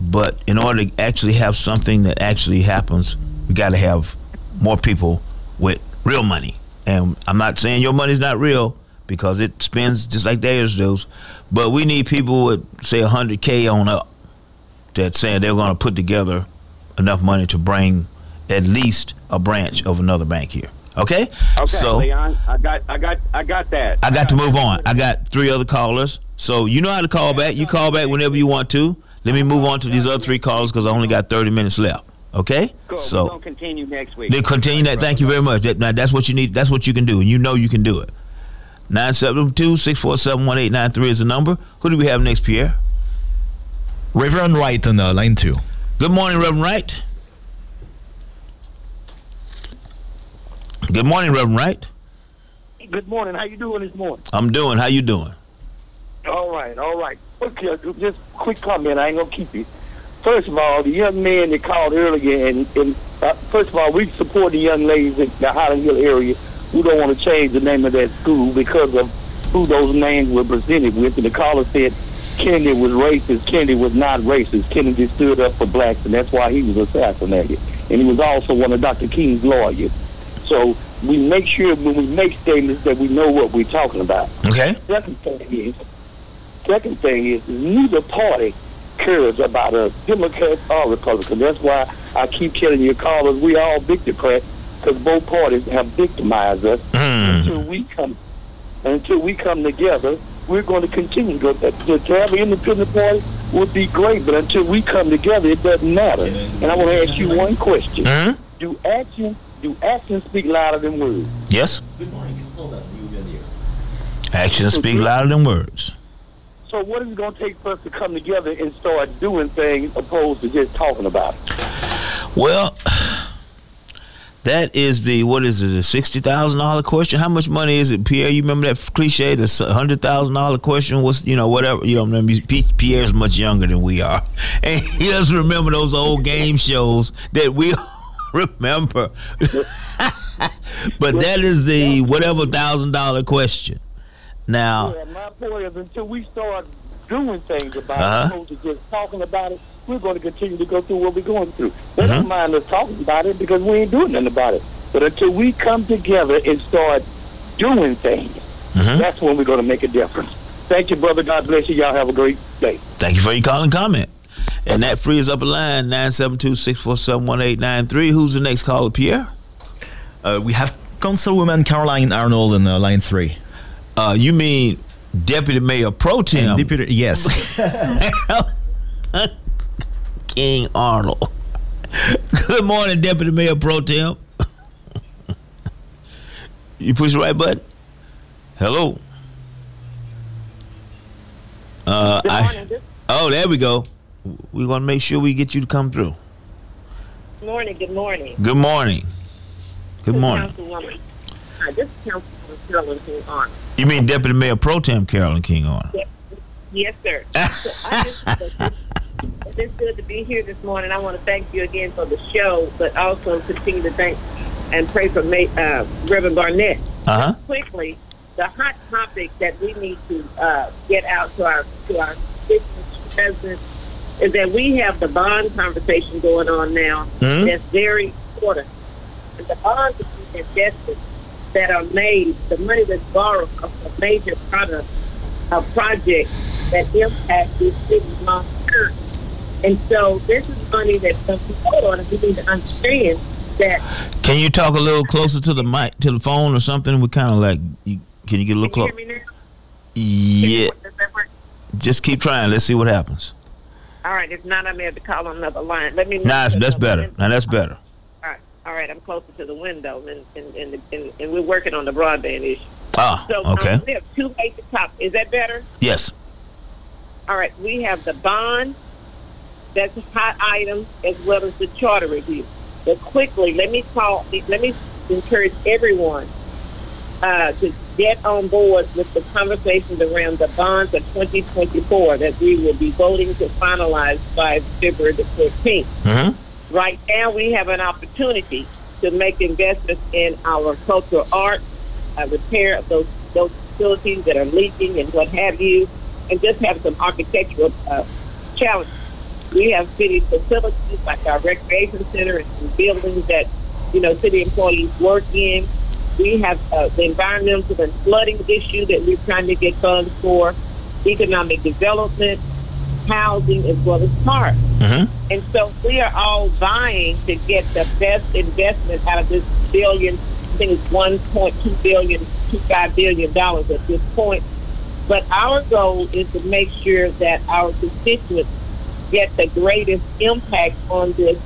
S2: But in order to actually have something that actually happens, we got to have more people with real money. And I'm not saying your money's not real because it spends just like theirs does. But we need people with, say, 100K on up that saying they're going to put together enough money to bring at least a branch of another bank here. Okay.
S15: Okay,
S2: So
S15: Leon, I got, I got, I got that.
S2: I got to move on. I got three other callers. So you know how to call back. You call back whenever you want to. Let me move on to these other three callers because I only got 30 minutes left. Okay.
S15: Cool. We're
S2: So
S15: gonna continue next week.
S2: then continue that. Thank you very much. That, now that's what you need. That's what you can do, and you know you can do it. 972-647-1893 is the number. Who do we have next, Pierre?
S4: Reverend Wright on uh, line two.
S2: Good morning, Reverend Wright. Good morning, Reverend Wright.
S7: Good morning. How you doing this morning?
S2: I'm doing. How you doing?
S7: All right, all right. Okay, just quick comment. I ain't gonna keep you. First of all, the young man that called earlier, and, and uh, first of all, we support the young ladies in the Highland Hill area who don't want to change the name of that school because of who those names were presented with. And the caller said Kennedy was racist. Kennedy was not racist. Kennedy stood up for blacks, and that's why he was assassinated. And he was also one of Dr. King's lawyers. So we make sure when we make statements that we know what we're talking about.
S2: Okay.
S7: Second thing is, second thing is neither party cares about us, Democrats or Republicans. That's why I keep telling your callers we all victimocrats because both parties have victimized us. Hmm. Until we come, until we come together, we're going to continue to. To, to have an independent party would be great, but until we come together, it doesn't matter. And I want to ask you one question: mm-hmm. Do action do actions speak louder than words?
S2: Yes. Good morning. Actions speak louder than words.
S7: So what is it going to take for us to come together and start doing things opposed to just talking about it?
S2: Well, that is the what is it? The sixty thousand dollar question. How much money is it, Pierre? You remember that cliche, the hundred thousand dollar question? What's you know whatever you know? Remember, Pierre's much younger than we are, and he doesn't remember those old game shows that we remember. but that is the whatever thousand dollar question. Now,
S7: Yeah, my point is until we start doing things about
S2: Uh-huh.
S7: it, just talking about it, we're going to continue to go through what we're going through. They
S2: Mm-hmm.
S7: don't mind us talking about it because we ain't doing nothing about it. But until we come together and start doing things,
S2: Mm-hmm.
S7: that's when we're going to make a difference. Thank you, brother. God bless you. Y'all have a great day.
S2: Thank you for your call and comment. And that frees up a line 972-647-1893. Who's the next caller, Pierre?
S4: Uh, we have Councilwoman Carolyn Arnold on uh, line three.
S2: Uh, you mean Deputy Mayor Pro Tem?
S4: Deputy, yes.
S2: King Arnold. Good morning, Deputy Mayor Pro Tem. you push the right button. Hello. Uh, I, oh, there we go. We're gonna make sure we get you to come through.
S10: Good morning. Good morning.
S2: Good morning. Good morning.
S10: Councilwoman. Hi, this is Councilwoman Carolyn King Arnold.
S2: You mean Deputy Mayor Pro Tem Carolyn King on?
S10: Yes, yes sir. so I just, it's good to be here this morning. I want to thank you again for the show, but also continue to thank and pray for uh, Reverend Barnett.
S2: Uh huh.
S10: Quickly, the hot topic that we need to uh, get out to our to our residents is that we have the bond conversation going on now.
S2: Mhm.
S10: That's very important. And the bonds that we invested that are made, the money that's borrowed of a major product, a project that impacts this city long term. And so this is money that some people on, and we need to understand that
S2: Can you talk a little closer to the mic, to the phone, or something? We're kind of like. You, can you get a little closer? Yeah. Just keep trying. Let's see what happens.
S10: All right, if not, I may have to call on another line. Let me.
S2: Nah, that's, that's better. Now that's better.
S10: All right, all right. I'm closer to the window, and and and, and, and we're working on the broadband issue.
S2: Ah,
S10: So
S2: okay.
S10: um, we have two major topics. Is that better?
S2: Yes.
S10: All right. We have the bond. That's a hot item, as well as the charter review. But quickly, let me call. Let me encourage everyone uh, to get on board with the conversations around the bonds of 2024 that we will be voting to finalize by February the 14th.
S2: Mm-hmm.
S10: Right now, we have an opportunity to make investments in our cultural arts, uh, repair of those those facilities that are leaking and what have you, and just have some architectural uh, challenges. We have city facilities like our recreation center and some buildings that you know city employees work in. We have uh, the environmental and flooding issue that we're trying to get funds for, economic development, housing, as well as parks.
S2: Mm-hmm.
S10: And so we are all vying to get the best investment out of this billion, I think it's 1.2 billion, 25 billion dollars at this point. But our goal is to make sure that our constituents get the greatest impact on this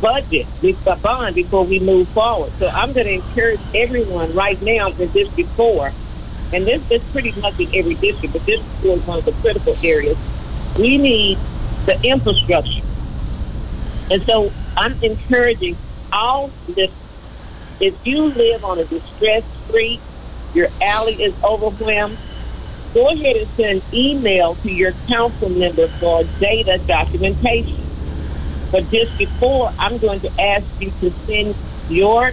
S10: budget, this bond, before we move forward. So I'm going to encourage everyone right now in District 4, and this is pretty much in every district, but this 4 is one of the critical areas. We need the infrastructure. And so I'm encouraging all this. If you live on a distressed street, your alley is overwhelmed, go ahead and send email to your council member for data documentation. But just before, I'm going to ask you to send your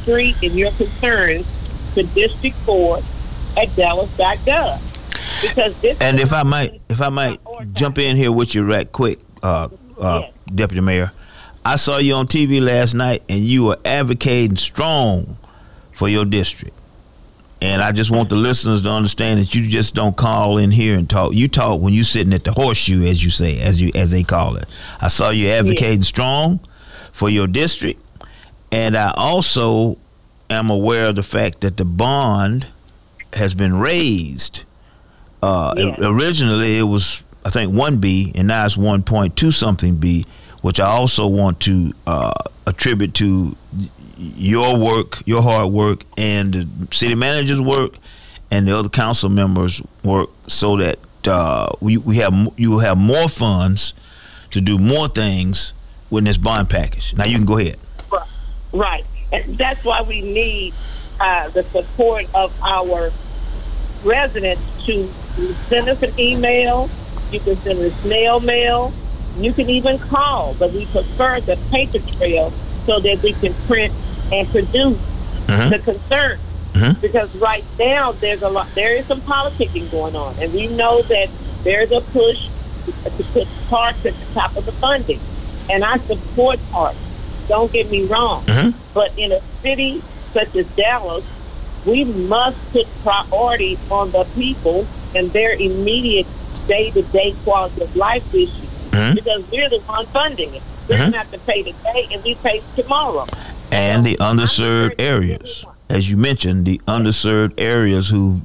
S10: street and your concerns to District 4 at dallas.gov. Because this
S2: And if I might, if I might jump in here with you right quick, uh, uh, Deputy Mayor, I saw you on TV last night, and you were advocating strong for your district. And I just want the listeners to understand that you just don't call in here and talk. You talk when you're sitting at the horseshoe, as you say, as you as they call it. I saw you advocating strong for your district, and I also am aware of the fact that the bond has been raised. Uh, Originally, it was I think one B, and now it's one point two something B, which I also want to uh, attribute to your work, your hard work, and the city manager's work, and the other council members' work, so that uh, we we have you will have more funds to do more things with this bond package. Now you can go ahead.
S10: Right. And that's why we need uh, the support of our residents to send us an email. You can send us snail mail. You can even call, but we prefer the paper trail so that we can print and produce mm-hmm. the concern. Mm-hmm. Because right now there's a lot, there is some politicking going on, and we know that there's a push to put parks at the top of the funding, and I support parks. Don't get me wrong, mm-hmm. but in a city such as Dallas, we must put priority on the people and their immediate day-to-day quality of life issues. Because we're the one funding it. We don't have to pay today, and we pay tomorrow.
S2: and the underserved areas. As you mentioned, the underserved areas who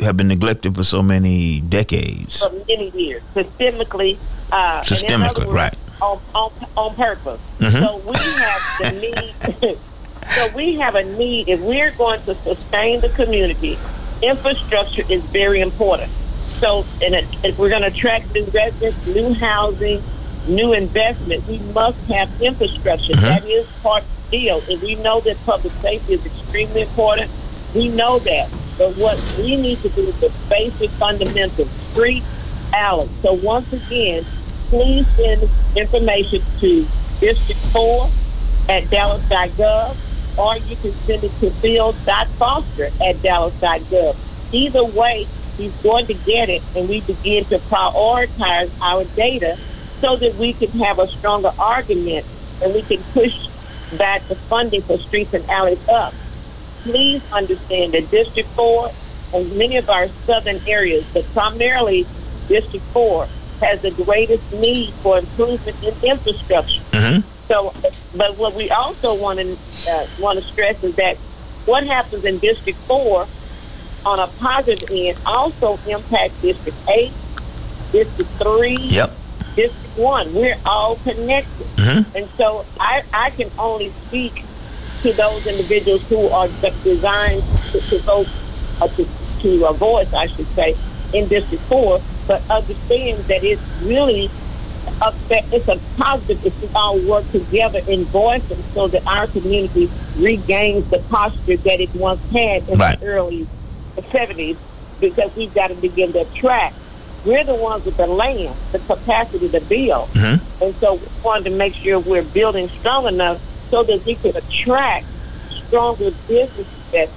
S2: have been neglected for so many decades.
S10: for many years, systemically. Uh,
S2: Systemically,
S10: words,
S2: right.
S10: On, on, on purpose.
S2: Mhm.
S10: So we have the need. so we have a need. If we're going to sustain the community, infrastructure is very important. So, and if we're going to attract new residents, new housing, new investment, we must have infrastructure. Uh-huh. That is part of the deal. And we know that public safety is extremely important. We know that. But what we need to do is the basic fundamentals, street, alley. So once again, please send information to District 4 at dallas.gov or you can send it to bill.foster at dallas.gov. Either way, he's going to get it and we begin to prioritize our data so that we can have a stronger argument and we can push back the funding for streets and alleys up. Please understand that District 4 and many of our southern areas, but primarily District 4, has the greatest need for improvement in infrastructure. So, but what we also want to uh, want to stress is that what happens in District Four, on a positive end, also impacts District Eight, District Three,
S2: Yep.
S10: District One. We're all connected, and so I I can only speak to those individuals who are designed to, to vote uh, to, to a voice, I should say, in District 4, but understand that it's really a, it's a positive if we all work together in voicing so that our community regains the posture that it once had in
S2: Right.
S10: the early 70s because we've got to begin to attract. We're the ones with the land, the capacity to build.
S2: Mm-hmm.
S10: And so we wanted to make sure we're building strong enough so that we could attract stronger business investment,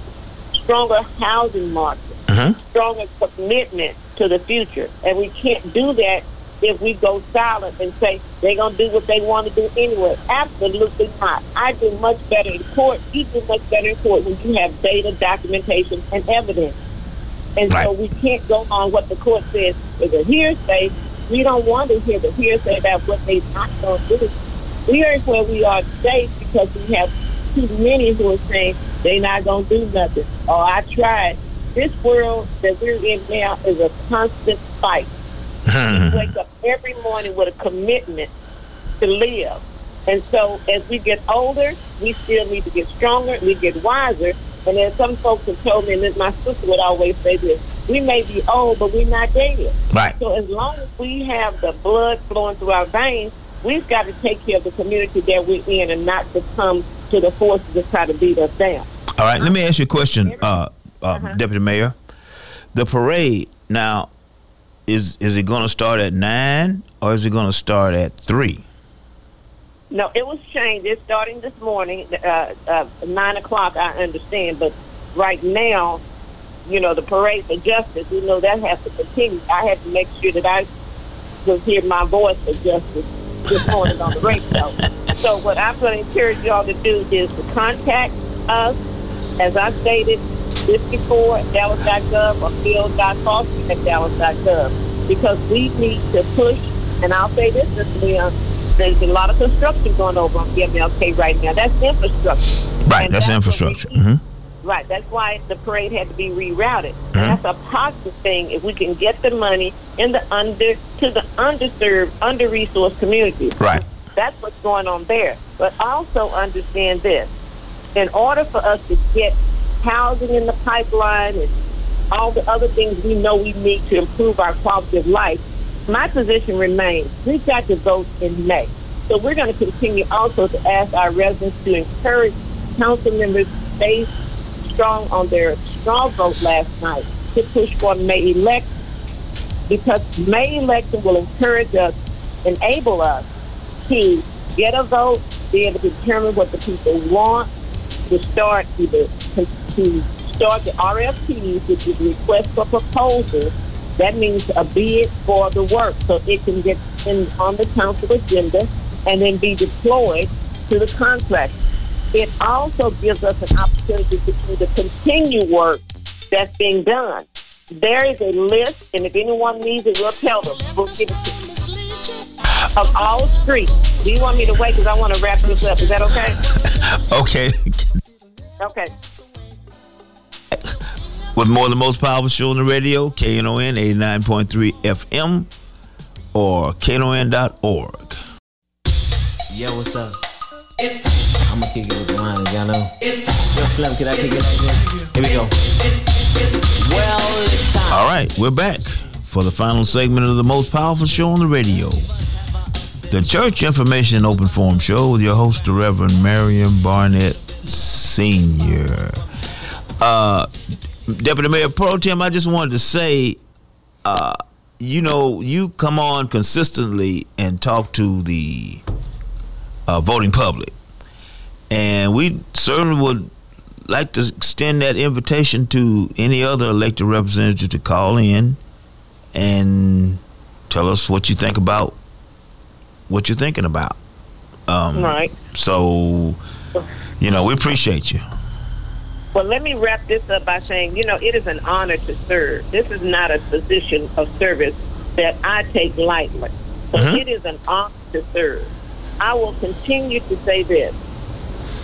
S10: stronger housing market,
S2: Mm-hmm.
S10: stronger commitment to the future. And we can't do that if we go silent and say they're going to do what they want to do anyway. Absolutely not. I do much better in court. You do much better in court when you have data, documentation, and evidence. And so we can't go on what the court says is a hearsay. We don't want to hear the hearsay about what they're not going to do. We are where we are today because we have too many who are saying they're not going to do nothing. Oh, I tried. This world that we're in now is a constant fight. We wake up every morning with a commitment to live. And so as we get older, we still need to get stronger, we get wiser. And then some folks have told me, and this, my sister would always say this, we may be old, but we're not dead.
S2: Right.
S10: So as long as we have the blood flowing through our veins, we've got to take care of the community that we're in and not succumb to the forces that try to beat us down.
S2: All right, let me ask you a question, uh, uh, Deputy Mayor. The parade now is is it going to start at nine or is it going to start at three?
S10: No, it was changed. It's starting this morning, uh, uh, nine o'clock. I understand, but right now, you know, the parade for justice. We know that has to continue. I had to make sure that I was hear my voice for justice this morning on the radio. So, what I'm going to encourage y'all to do is to contact us, as I stated, this before at Dallas.gov or Phil.Foster at Dallas.gov, because we need to push. And I'll say this, Mr. Leon, there's a lot of construction going over on MLK right now. That's infrastructure.
S2: Right,
S10: And
S2: that's
S10: what
S2: infrastructure.
S10: we need.
S2: hmm
S10: Right, that's why the parade had to be rerouted. And That's a positive thing if we can get the money in the under to the underserved, under resourced communities.
S2: Right.
S10: That's what's going on there. But also understand this: in order for us to get housing in the pipeline and all the other things we know we need to improve our quality of life, my position remains: we've got to vote in May. So we're going to continue also to ask our residents to encourage council members stay strong on their strong vote last night to push for May election because May election will encourage us, enable us to get a vote, be able to determine what the people want, to start either to, to start the RFPs, which is request for proposals. That means a bid for the work, so it can get in on the council agenda and then be deployed to the contract. It also gives us an opportunity to do the continue work that's being done. There is a list, and if anyone needs it, we'll tell them. We'll give it to you. Of all streets. Do you want me to wait? Because I want to wrap this up. Is that okay?
S2: Okay.
S10: Okay.
S2: With more the most powerful show on the radio, KNON 89.3 FM or KNON.org.
S1: Yo, what's up? It's. I'm gonna kick it with the line, y'all know. Yo, Slim, can I kick it this? Here we go. Well, it's time.
S2: All right, we're back for the final segment of the most powerful show on the radio. The Church Information Open Forum Show with your host, the Reverend Marion Barnett Sr. Uh, Deputy Mayor Pro Tem, I just wanted to say, uh, you know, you come on consistently and talk to the uh, voting public. And we certainly would like to extend that invitation to any other elected representative to call in and tell us what you think about what you're thinking about. Um,
S10: Right.
S2: So, you know, we appreciate you.
S10: Well, let me wrap this up by saying, you know, it is an honor to serve. This is not a position of service that I take lightly. So
S2: Mhm.
S10: it is an honor to serve. I will continue to say this.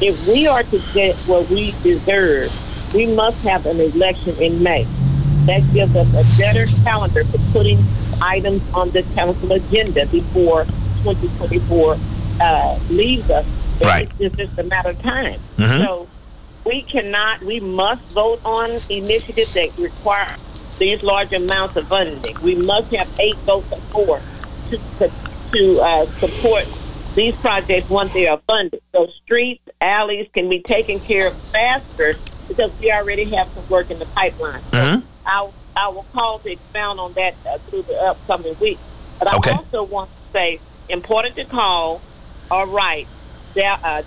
S10: If we are to get what we deserve, we must have an election in May. That gives us a better calendar for putting items on the council agenda before 2024 uh, leaves us.
S2: Right.
S10: It's just a matter of time.
S2: Mhm.
S10: So we cannot, we must vote on initiatives that require these large amounts of funding. We must have eight votes or four to, to, to uh, support these projects once they are funded. So streets, alleys can be taken care of faster because we already have some work in the pipeline.
S2: Mhm.
S10: I, I will call to expound on that uh, through the upcoming week. But I
S2: Okay.
S10: also want to say, important to call or write, da- uh,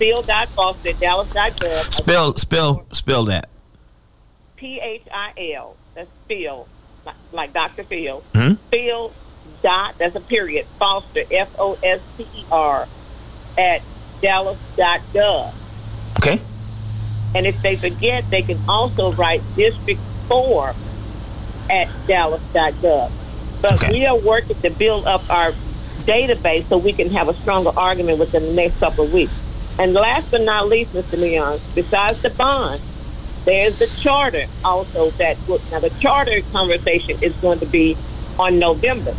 S10: phil.foster at dallas.gov.
S2: Spell spell spell that.
S10: P-H-I-L. That's Phil, like, like Dr. Phil.
S2: Hmm?
S10: Phil dot, that's a period, Foster, F-O-S-T-E-R, at dallas.gov.
S2: Okay.
S10: And if they forget, they can also write District 4 at dallas.gov. But we are working to build up our database so we can have a stronger argument within the next couple of weeks. And last but not least, Mr. Leon, besides the bond, there's the charter also that now the charter conversation is going to be on November.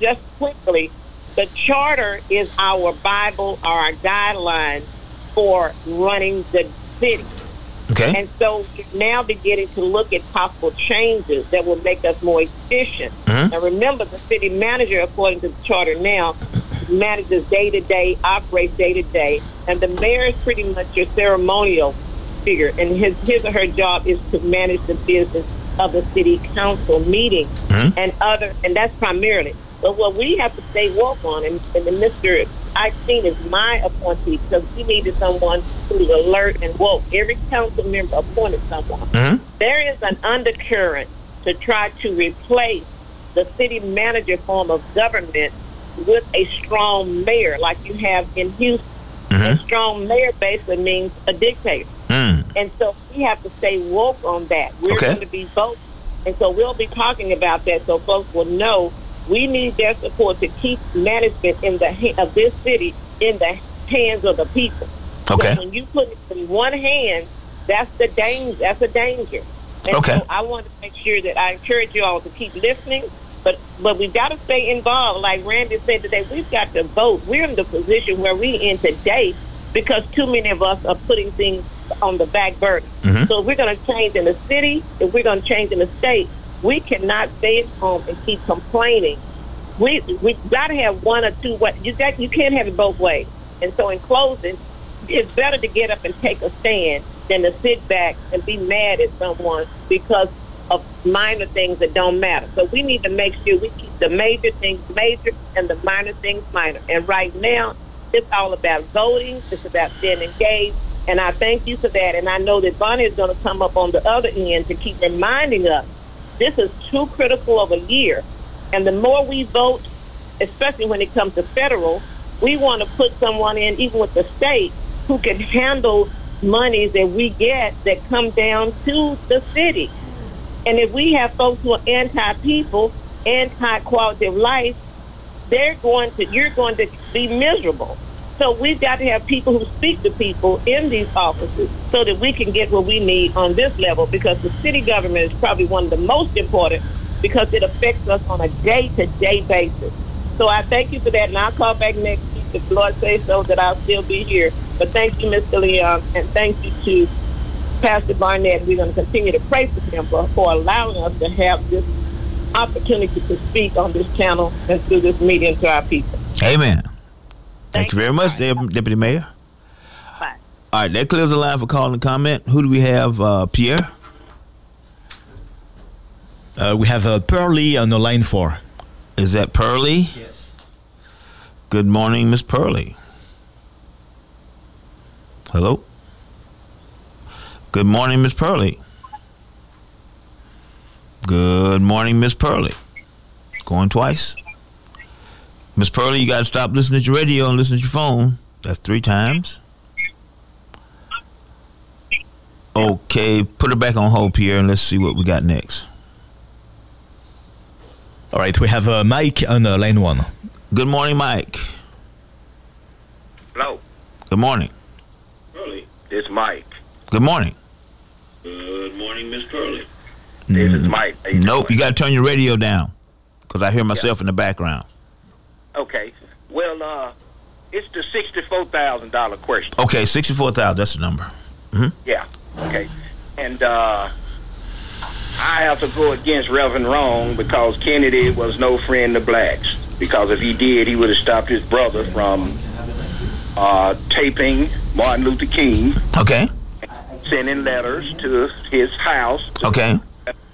S10: Just quickly, the charter is our Bible or our guideline for running the city.
S2: Okay.
S10: And so now beginning to look at possible changes that will make us more efficient.
S2: Mhm.
S10: Now remember, the city manager, according to the charter now, manages day to day, operates day to day, and the mayor is pretty much your ceremonial figure, and his his or her job is to manage the business of the city council meeting mm-hmm. and other, and that's primarily. But what we have to stay woke on, and, and the Mr. I've seen is my appointee because we needed someone who's alert and woke. Every council member appointed someone. Mm-hmm. There is an undercurrent to try to replace the city manager form of government with a strong mayor like you have in Houston. Mm-hmm. A strong mayor basically means a dictator. Hmm. And so we have to stay woke on that. We're
S2: Okay.
S10: going to be voting. And so we'll be talking about that so folks will know we need their support to keep management in the ha- of this city in the hands of the people.
S2: Okay.
S10: So when you put it in one hand, that's the danger. That's a danger. And
S2: Okay.
S10: so I want to make sure that I encourage you all to keep listening, but but we've got to stay involved. Like Randy said today, we've got to vote. We're in the position where we in today because too many of us are putting things on the back burner.
S2: Mhm.
S10: So if we're going to change in the city, if we're going to change in the state, we cannot stay at home and keep complaining. We we got to have one or two. What you got? You can't have it both ways. And so in closing, it's better to get up and take a stand than to sit back and be mad at someone because of minor things that don't matter. So we need to make sure we keep the major things major and the minor things minor. And right now, it's all about voting. It's about staying engaged. And I thank you for that. And I know that Bonnie is going to come up on the other end to keep reminding us this is too critical of a year. And the more we vote, especially when it comes to federal, we want to put someone in, even with the state, who can handle monies that we get that come down to the city. And if we have folks who are anti-people, anti-quality of life, they're going to, you're going to be miserable. So we've got to have people who speak to people in these offices so that we can get what we need on this level because the city government is probably one of the most important because it affects us on a day-to-day basis. So I thank you for that, and I'll call back next week if Lord says so that I'll still be here. But thank you, Mr. Leon, and thank you to Pastor Barnett. We're going to continue to pray for him for, for allowing us to have this opportunity to speak on this channel and through this medium to our people.
S2: Amen. Thank you very much, Dep- Deputy Mayor.
S10: Bye.
S2: All right, that clears the line for call and comment. Who do we have, uh, Pierre?
S4: Uh, we have uh, Pearly on the line four.
S2: Is that Pearly?
S4: Yes.
S2: Good morning, Miss Pearly. Hello. Good morning, Miss Pearly. Good morning, Miss Pearly. Going twice. Miss Pearly, you got to stop listening to your radio and listen to your phone. That's three times. Okay, put her back on hold, Pierre, and let's see what we got next.
S4: All right, we have uh, Mike on uh, line one.
S2: Good morning, Mike.
S16: Hello,
S2: Good morning.
S16: it's Mike.
S2: Good morning.
S16: Good morning, Miss Curley.
S2: This
S16: is Mike. How you
S2: Nope, you got to turn your radio down because I hear myself in the background.
S16: Okay. Well, uh, it's the sixty-four thousand dollar question.
S2: Okay, sixty-four thousand. That's the number. Hmm.
S16: Yeah. Okay.
S7: And uh, I have to go against Reverend Wrong because Kennedy was no friend to blacks. Because if he did, he would have stopped his brother from uh, taping Martin Luther King,
S2: Okay.
S7: Sending letters to his house. To
S2: Okay.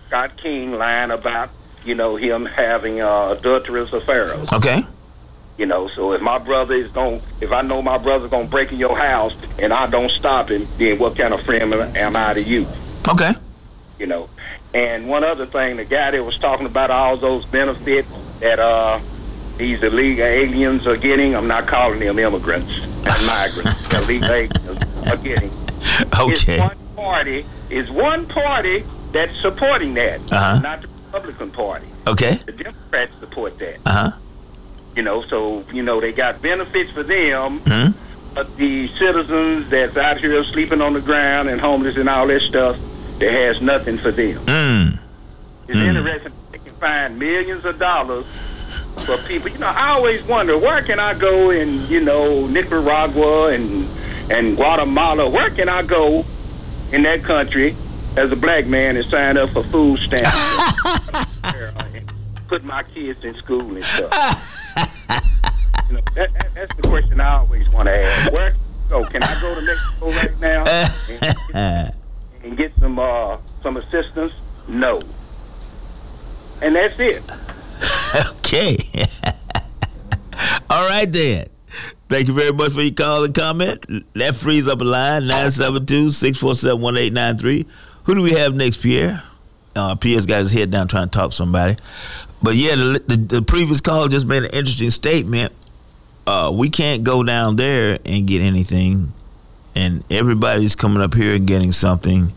S7: Scott King lying about, you know, him having uh, adulterous affairs.
S2: Okay.
S7: You know, so if my brother is going, if I know my brother's going to break in your house and I don't stop him, then what kind of friend am- I to you?
S2: Okay.
S7: You know. And one other thing, the guy that was talking about all those benefits that uh these illegal aliens are getting, I'm not calling them immigrants and migrants. illegal aliens are getting.
S2: Okay.
S7: It's one party. Is one party that's supporting that,
S2: Uh-huh.
S7: not the Republican Party.
S2: Okay.
S7: The Democrats support that.
S2: Uh huh.
S7: You know, so you know they got benefits for them,
S2: Hmm.
S7: but the citizens that's out here sleeping on the ground and homeless and all that stuff, that has nothing for them.
S2: Mm.
S7: It's interesting they can find millions of dollars for people. You know, I always wonder where can I go in, you know, Nicaragua and and Guatemala. Where can I go in that country as a black man and sign up for food stamps? put my kids in school and stuff. you know, that, that, that's the question I always want to ask. Where can I go? Can I go to Mexico right now and, and get some uh, some assistance? No. And that's it.
S2: Okay. All right then. Thank you very much for your call and comment. That frees up a line 972-647-1893. Who do we have next, Pierre? Uh, Pierre's got his head down trying to talk to somebody. But yeah, the, the, the previous call just made an interesting statement. Uh, we can't go down there and get anything, and everybody's coming up here and getting something.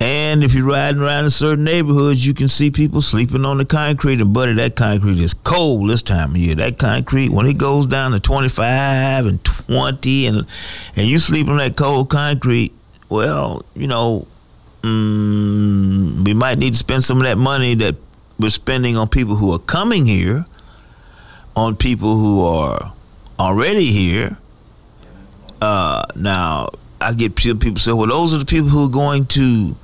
S2: And if you're riding around in certain neighborhoods, you can see people sleeping on the concrete. And buddy, that concrete is cold this time of year. That concrete, when it goes down to 25 and 20, and and you sleep on that cold concrete, well, you know, mm, we might need to spend some of that money that we're spending on people who are coming here, on people who are already here. Uh, now, I get pe- people say, well, those are the people who are going to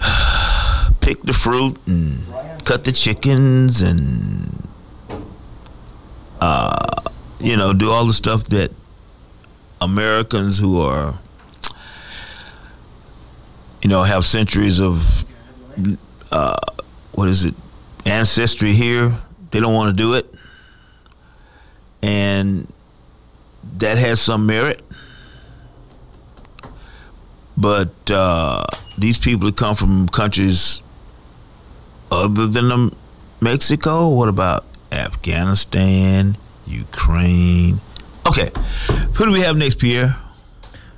S2: pick the fruit and cut the chickens and uh, you know do all the stuff that Americans who are you know have centuries of uh, what is it ancestry here they don't want to do it. And that has some merit. But uh, these people that come from countries other than um, Mexico, what about Afghanistan, Ukraine? Okay, who do we have next, Pierre?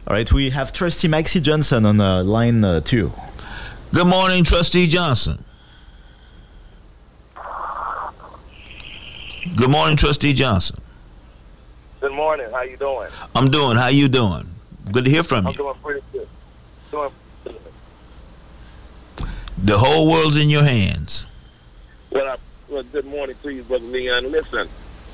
S4: All right, we have Trustee Maxie Johnson on uh, line uh, two.
S2: Good morning, Trustee Johnson. Good morning, Trustee Johnson.
S17: Good morning. How you doing?
S2: I'm doing. How you doing? Good to hear from
S17: I'm
S2: you.
S17: doing pretty good. Doing
S2: The whole world's in your hands.
S17: well. I, well, good morning to you, brother Leon. Listen,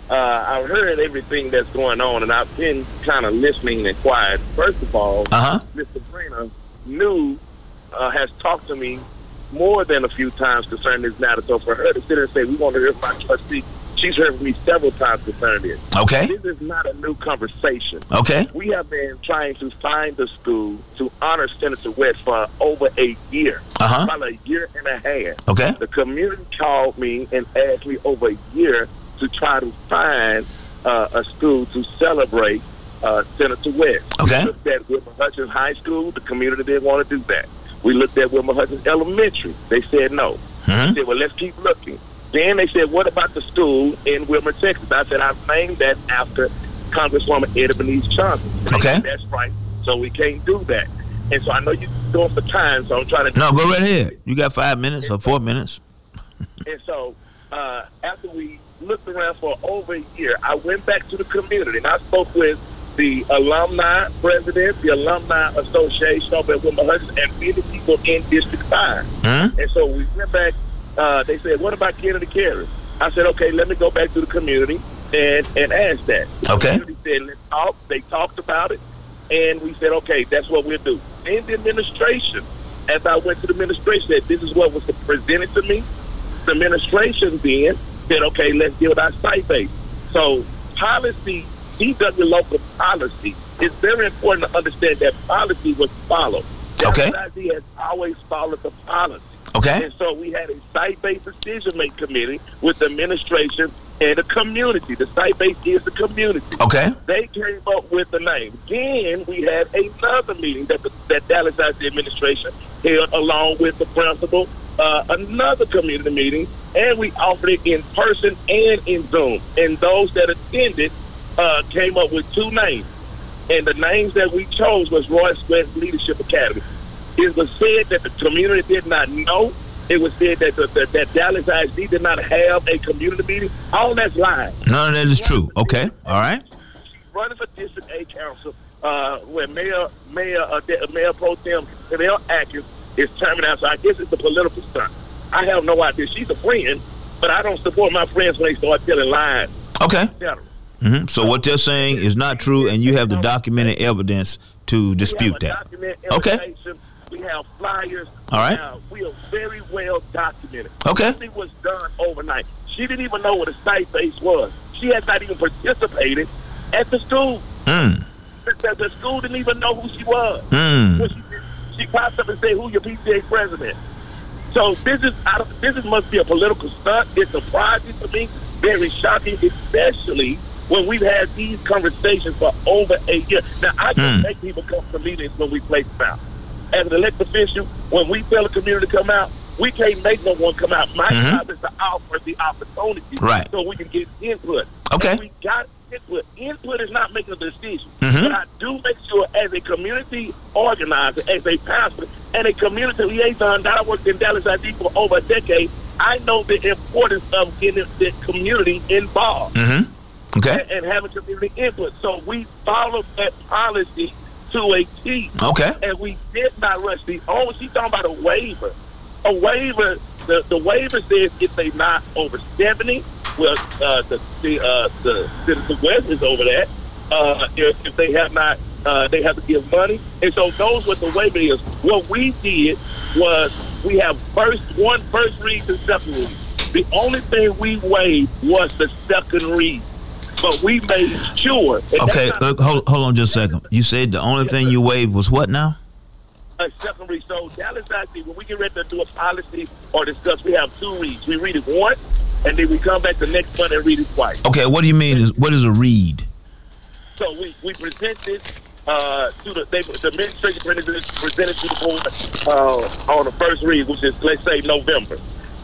S17: uh, I've heard everything that's going on, and I've been kind of listening and quiet. First of all,
S2: Uh huh.
S17: Mr. Brina knew uh, has talked to me more than a few times concerning this matter. So for her to sit and say we want to hear from our trustee, she's heard from me several times concerning this.
S2: Okay.
S17: This is not a new conversation.
S2: Okay.
S17: We have been trying to find a school to honor Senator West for over a year.
S2: Uh-huh.
S17: About a year and a half.
S2: Okay.
S17: The community called me and asked me over a year to try to find uh, a school to celebrate uh, Senator West.
S2: Okay.
S17: We looked at Wilmer Hutchins High School. The community didn't want to do that. We looked at Wilmer Hutchins Elementary. They said no.
S2: Mhm.
S17: We said, well, let's keep looking. Then they said, what about the school in Wilmer, Texas? I said, I've named that after Congresswoman Eddie Bernice Johnson.
S2: Okay.
S17: said, That's right. So we can't do that. And so I know you're going for time, so I'm trying to.
S2: No, go right ahead. You got five minutes or four minutes.
S17: And so uh, after we looked around for over a year, I went back to the community and I spoke with the alumni president, the alumni association over at Wilmer Hutchins, and many people in District 5.
S2: Hmm?
S17: And so we went back. Uh, they said, "What about Kennedy Curry?" I said, "Okay, let me go back to the community and and ask that." The
S2: Okay.
S17: community said, "Let's talk." They talked about it, and we said, "Okay, that's what we'll do." in the administration, as I went to the administration, that this is what was presented to me. The administration then said, okay, let's deal with our site base. So policy, DW local policy, it's very important to understand that policy was followed.
S2: Okay.
S17: WIZ has always followed the policy.
S2: Okay.
S17: And so we had a site-based decision-making committee with the administration and the community. The site-based is the community.
S2: Okay.
S17: They came up with the name. Then we had another meeting that the, that Dallas ISD administration held along with the principal, uh, another community meeting, and we offered it in person and in Zoom. And those that attended uh, came up with two names. And the names that we chose was Royce West Leadership Academy. It was said that the community did not know. It was said that the, that, that Dallas ISD did not have a community meeting. All that's lying.
S2: None of that is true. Okay. All right.
S17: She's running for District A Council, uh, where Mayor Mayor uh, Mayor Pro Tem Tennell Atkins is terming out. So I guess it's a political stunt. I have no idea. She's a friend, but I don't support my friends when they start telling lies.
S2: Okay.
S17: et cetera.
S2: hmm So what they're saying is not true, and you have the documented evidence to dispute that. Okay.
S17: We have flyers.
S2: All right.
S17: Uh, we are very well documented.
S2: Okay.
S17: Nothing was done overnight. She didn't even know what a site base was. She has not even participated at the school.
S2: Mm.
S17: The, the- the school didn't even know who she was.
S2: Mm.
S17: She, she popped up and said, "Who your PTA president?" So this is I don't, this is, must be a political stunt. It's surprising to me, very shocking, especially when we've had these conversations for over a year. Now I can
S2: Hmm.
S17: make people come to meetings when we place them out. As an elected official, when we tell the community to come out, we can't make no one come out. My
S2: Mhm.
S17: job is to offer the opportunity
S2: Right.
S17: so we can get input.
S2: Okay.
S17: And we got input. Input is not making a decision.
S2: Mhm.
S17: But I do make sure as a community organizer, as a pastor, and a community liaison that I worked in Dallas ID for over a decade, I know the importance of getting the community involved
S2: hmm Okay.
S17: and, and having community input. So we follow that policy to a T.
S2: Okay.
S17: And we did not rush the oh she's talking about a waiver. A waiver the, the waiver says if they not over seventy, well uh, the the uh, the Citizen West is over that. Uh, if, if they have not uh, they have to give money. And so those what the waiver is. What we did was we have first one first read to second read. The only thing we waived was the second read. But we made sure
S2: Okay. Look, hold, hold on just a second. You said the only thing you waived was what now?
S17: a second read. So Dallas ISD, when we get ready to do a policy or discuss, we have two reads. We read it once, and then we come back the next month and read it twice.
S2: Okay. What do you mean? Is what is a read?
S17: So we, we present this uh, to the they, the administration presented presented to the board uh, on the first read, which is let's say November.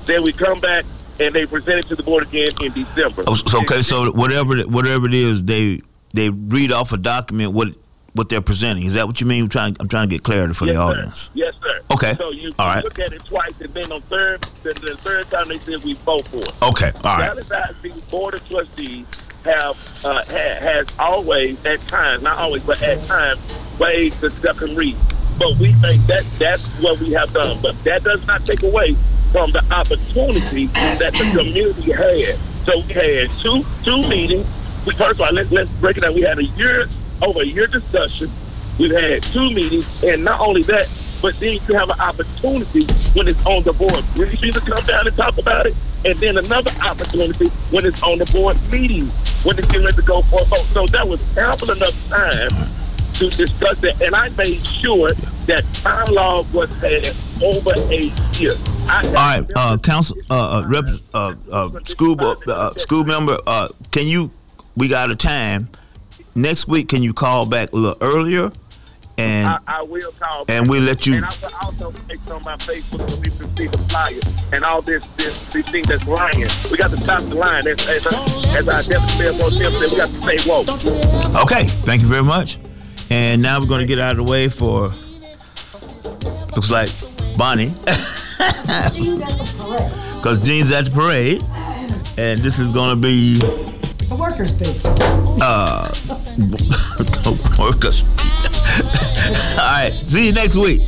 S17: Then we come back and they present it to the board again in December.
S2: Oh, so, okay. So whatever whatever it is, they they read off a document what what they're presenting. Is that what you mean? I'm trying I'm trying to get clarity for
S17: yes,
S2: the
S17: sir.
S2: audience.
S17: Yes, sir.
S2: Okay.
S17: So you,
S2: All right.
S17: look at it twice, and then on third, the, the third time they said we vote for it.
S2: Okay. All right.
S17: ISD Board of Trustees have uh, ha, has always, at times, not always, but at times, waived the second read. But we think that that's what we have done. But that does not take away from the opportunity that the community had. So we had two two meetings. We, first of all, let's let's break it down. We had a year over a year discussion. We've had two meetings, and not only that, but then you have an opportunity when it's on the board briefly to come down and talk about it, and then another opportunity when it's on the board meeting when it's getting ready to go for a vote. So that was ample enough time to discuss it, and I made sure that dialogue was had over a year.
S2: All right, uh, council, uh, uh, rep, uh, uh, school, uh, school member, uh, can you? We got a time next week. Can you call back a little earlier? And
S17: I, I will call.
S2: and we'll let you-
S17: And I will also post on my Facebook so people can see the flyer and all this, this, these things that's lying. We got to stop the line. As, as, as our deputy mayor Pro Tem said, we got to say whoa.
S2: okay, thank you very much. And now we're gonna get out of the way for looks like Bonnie, because Jean's at the parade, and this is gonna be
S18: The workers' beat.
S2: uh the workers. All right, see you next week.